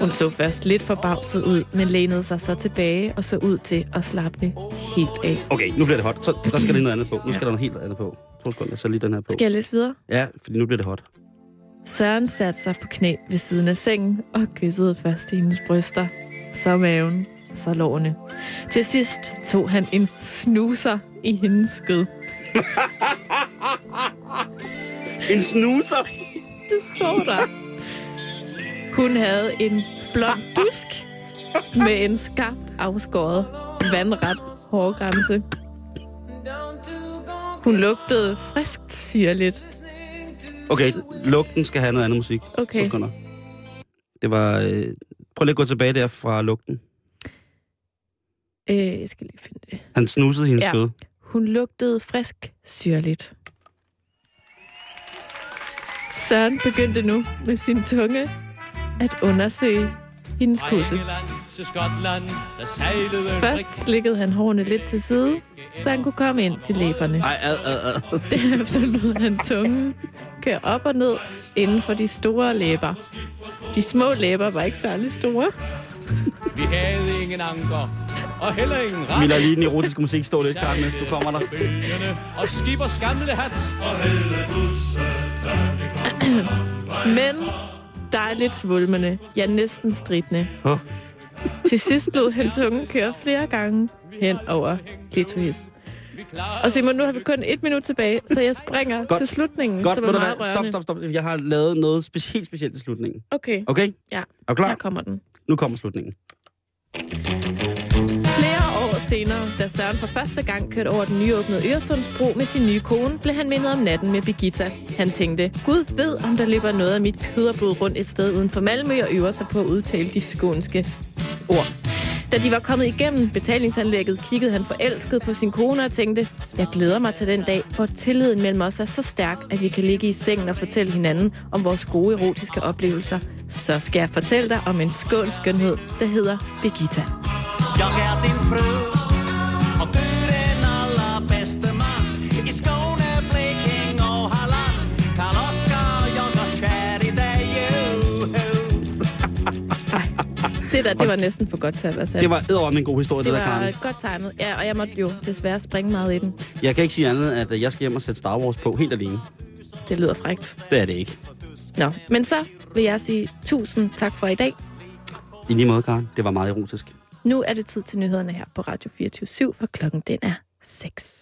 Hun så først lidt forbavset ud, men lænede sig så tilbage og så ud til at slappe helt af. Okay, nu bliver det hot. Så der skal lige noget andet på. Nu skal der noget helt andet på. To sekunder, så lige den her på. Skal jeg læse videre? Ja, fordi nu bliver det hot. Søren satte sig på knæ ved siden af sengen og kyssede først hendes bryster, så maven, så lårene. Til sidst tog han en snuser i hendes skød. *laughs* En snuser! Det står der. Hun havde en blond dusk med en skarpt afskåret, vandret hårgrænse. Hun lugtede friskt syrligt. Okay, lugten skal have noget andet musik. Okay. Sekunder. Det var... Øh, prøv lige at gå tilbage der fra lugten. Øh, jeg skal lige finde det. Han snusede hendes Ja. skød. Hun lugtede frisk syrligt. Søren begyndte nu med sin tunge at undersøge hendes kusse. Først slikkede han hårene lidt til side, så han kunne komme ind til læberne. Ej, ad, ad, ad. Derefter lod han tungen køre op og ned inden for de store læber. De små læber var ikke særlig store. Vi havde ingen anker, og heller ingen ret. lader lige den erotiske musik stå lidt, Karen, mens du kommer der. Og skibers gamle hat. Men dejligt svulmende, ja næsten stridende. Åh. Til sidst lod han tungen køre flere gange hen over klitoris. Og Simon, nu har vi kun et minut tilbage, så jeg springer Godt. Til slutningen, Godt, som er meget hvad? Stop, rørende. stop, stop. Jeg har lavet noget spe- helt specielt til slutningen. Okay, Okay? ja, Er du klar? her kommer den. Nu kommer slutningen. År senere, da Søren for første gang kørte over den nyåbnede Øresundsbro med sin nye kone, blev han mindet om natten med Birgitta. Han tænkte, Gud ved, om der løber noget af mit køderblod rundt et sted uden for Malmø og øver sig på at udtale de skånske ord. Da de var kommet igennem betalingsanlægget, kiggede han forelsket på sin kone og tænkte, jeg glæder mig til den dag, hvor tilliden mellem os er så stærk, at vi kan ligge i sengen og fortælle hinanden om vores gode erotiske oplevelser. Så skal jeg fortælle dig om en skånsk skønhed, der hedder Birgitta. Jag är din fru Det der, det var næsten for godt til at være sandt. Det var edderom en god historie, det, det der, var Karen. godt tegnet. Ja, og jeg måtte jo desværre springe meget i den. Jeg kan ikke sige andet, at jeg skal hjem og sætte Star Wars på helt alene. Det lyder frækt. Det er det ikke. Nå, men så vil jeg sige tusind tak for i dag. I lige måde, Karen. Det var meget erotisk. Nu er det tid til nyhederne her på Radio 24 for klokken den er 6.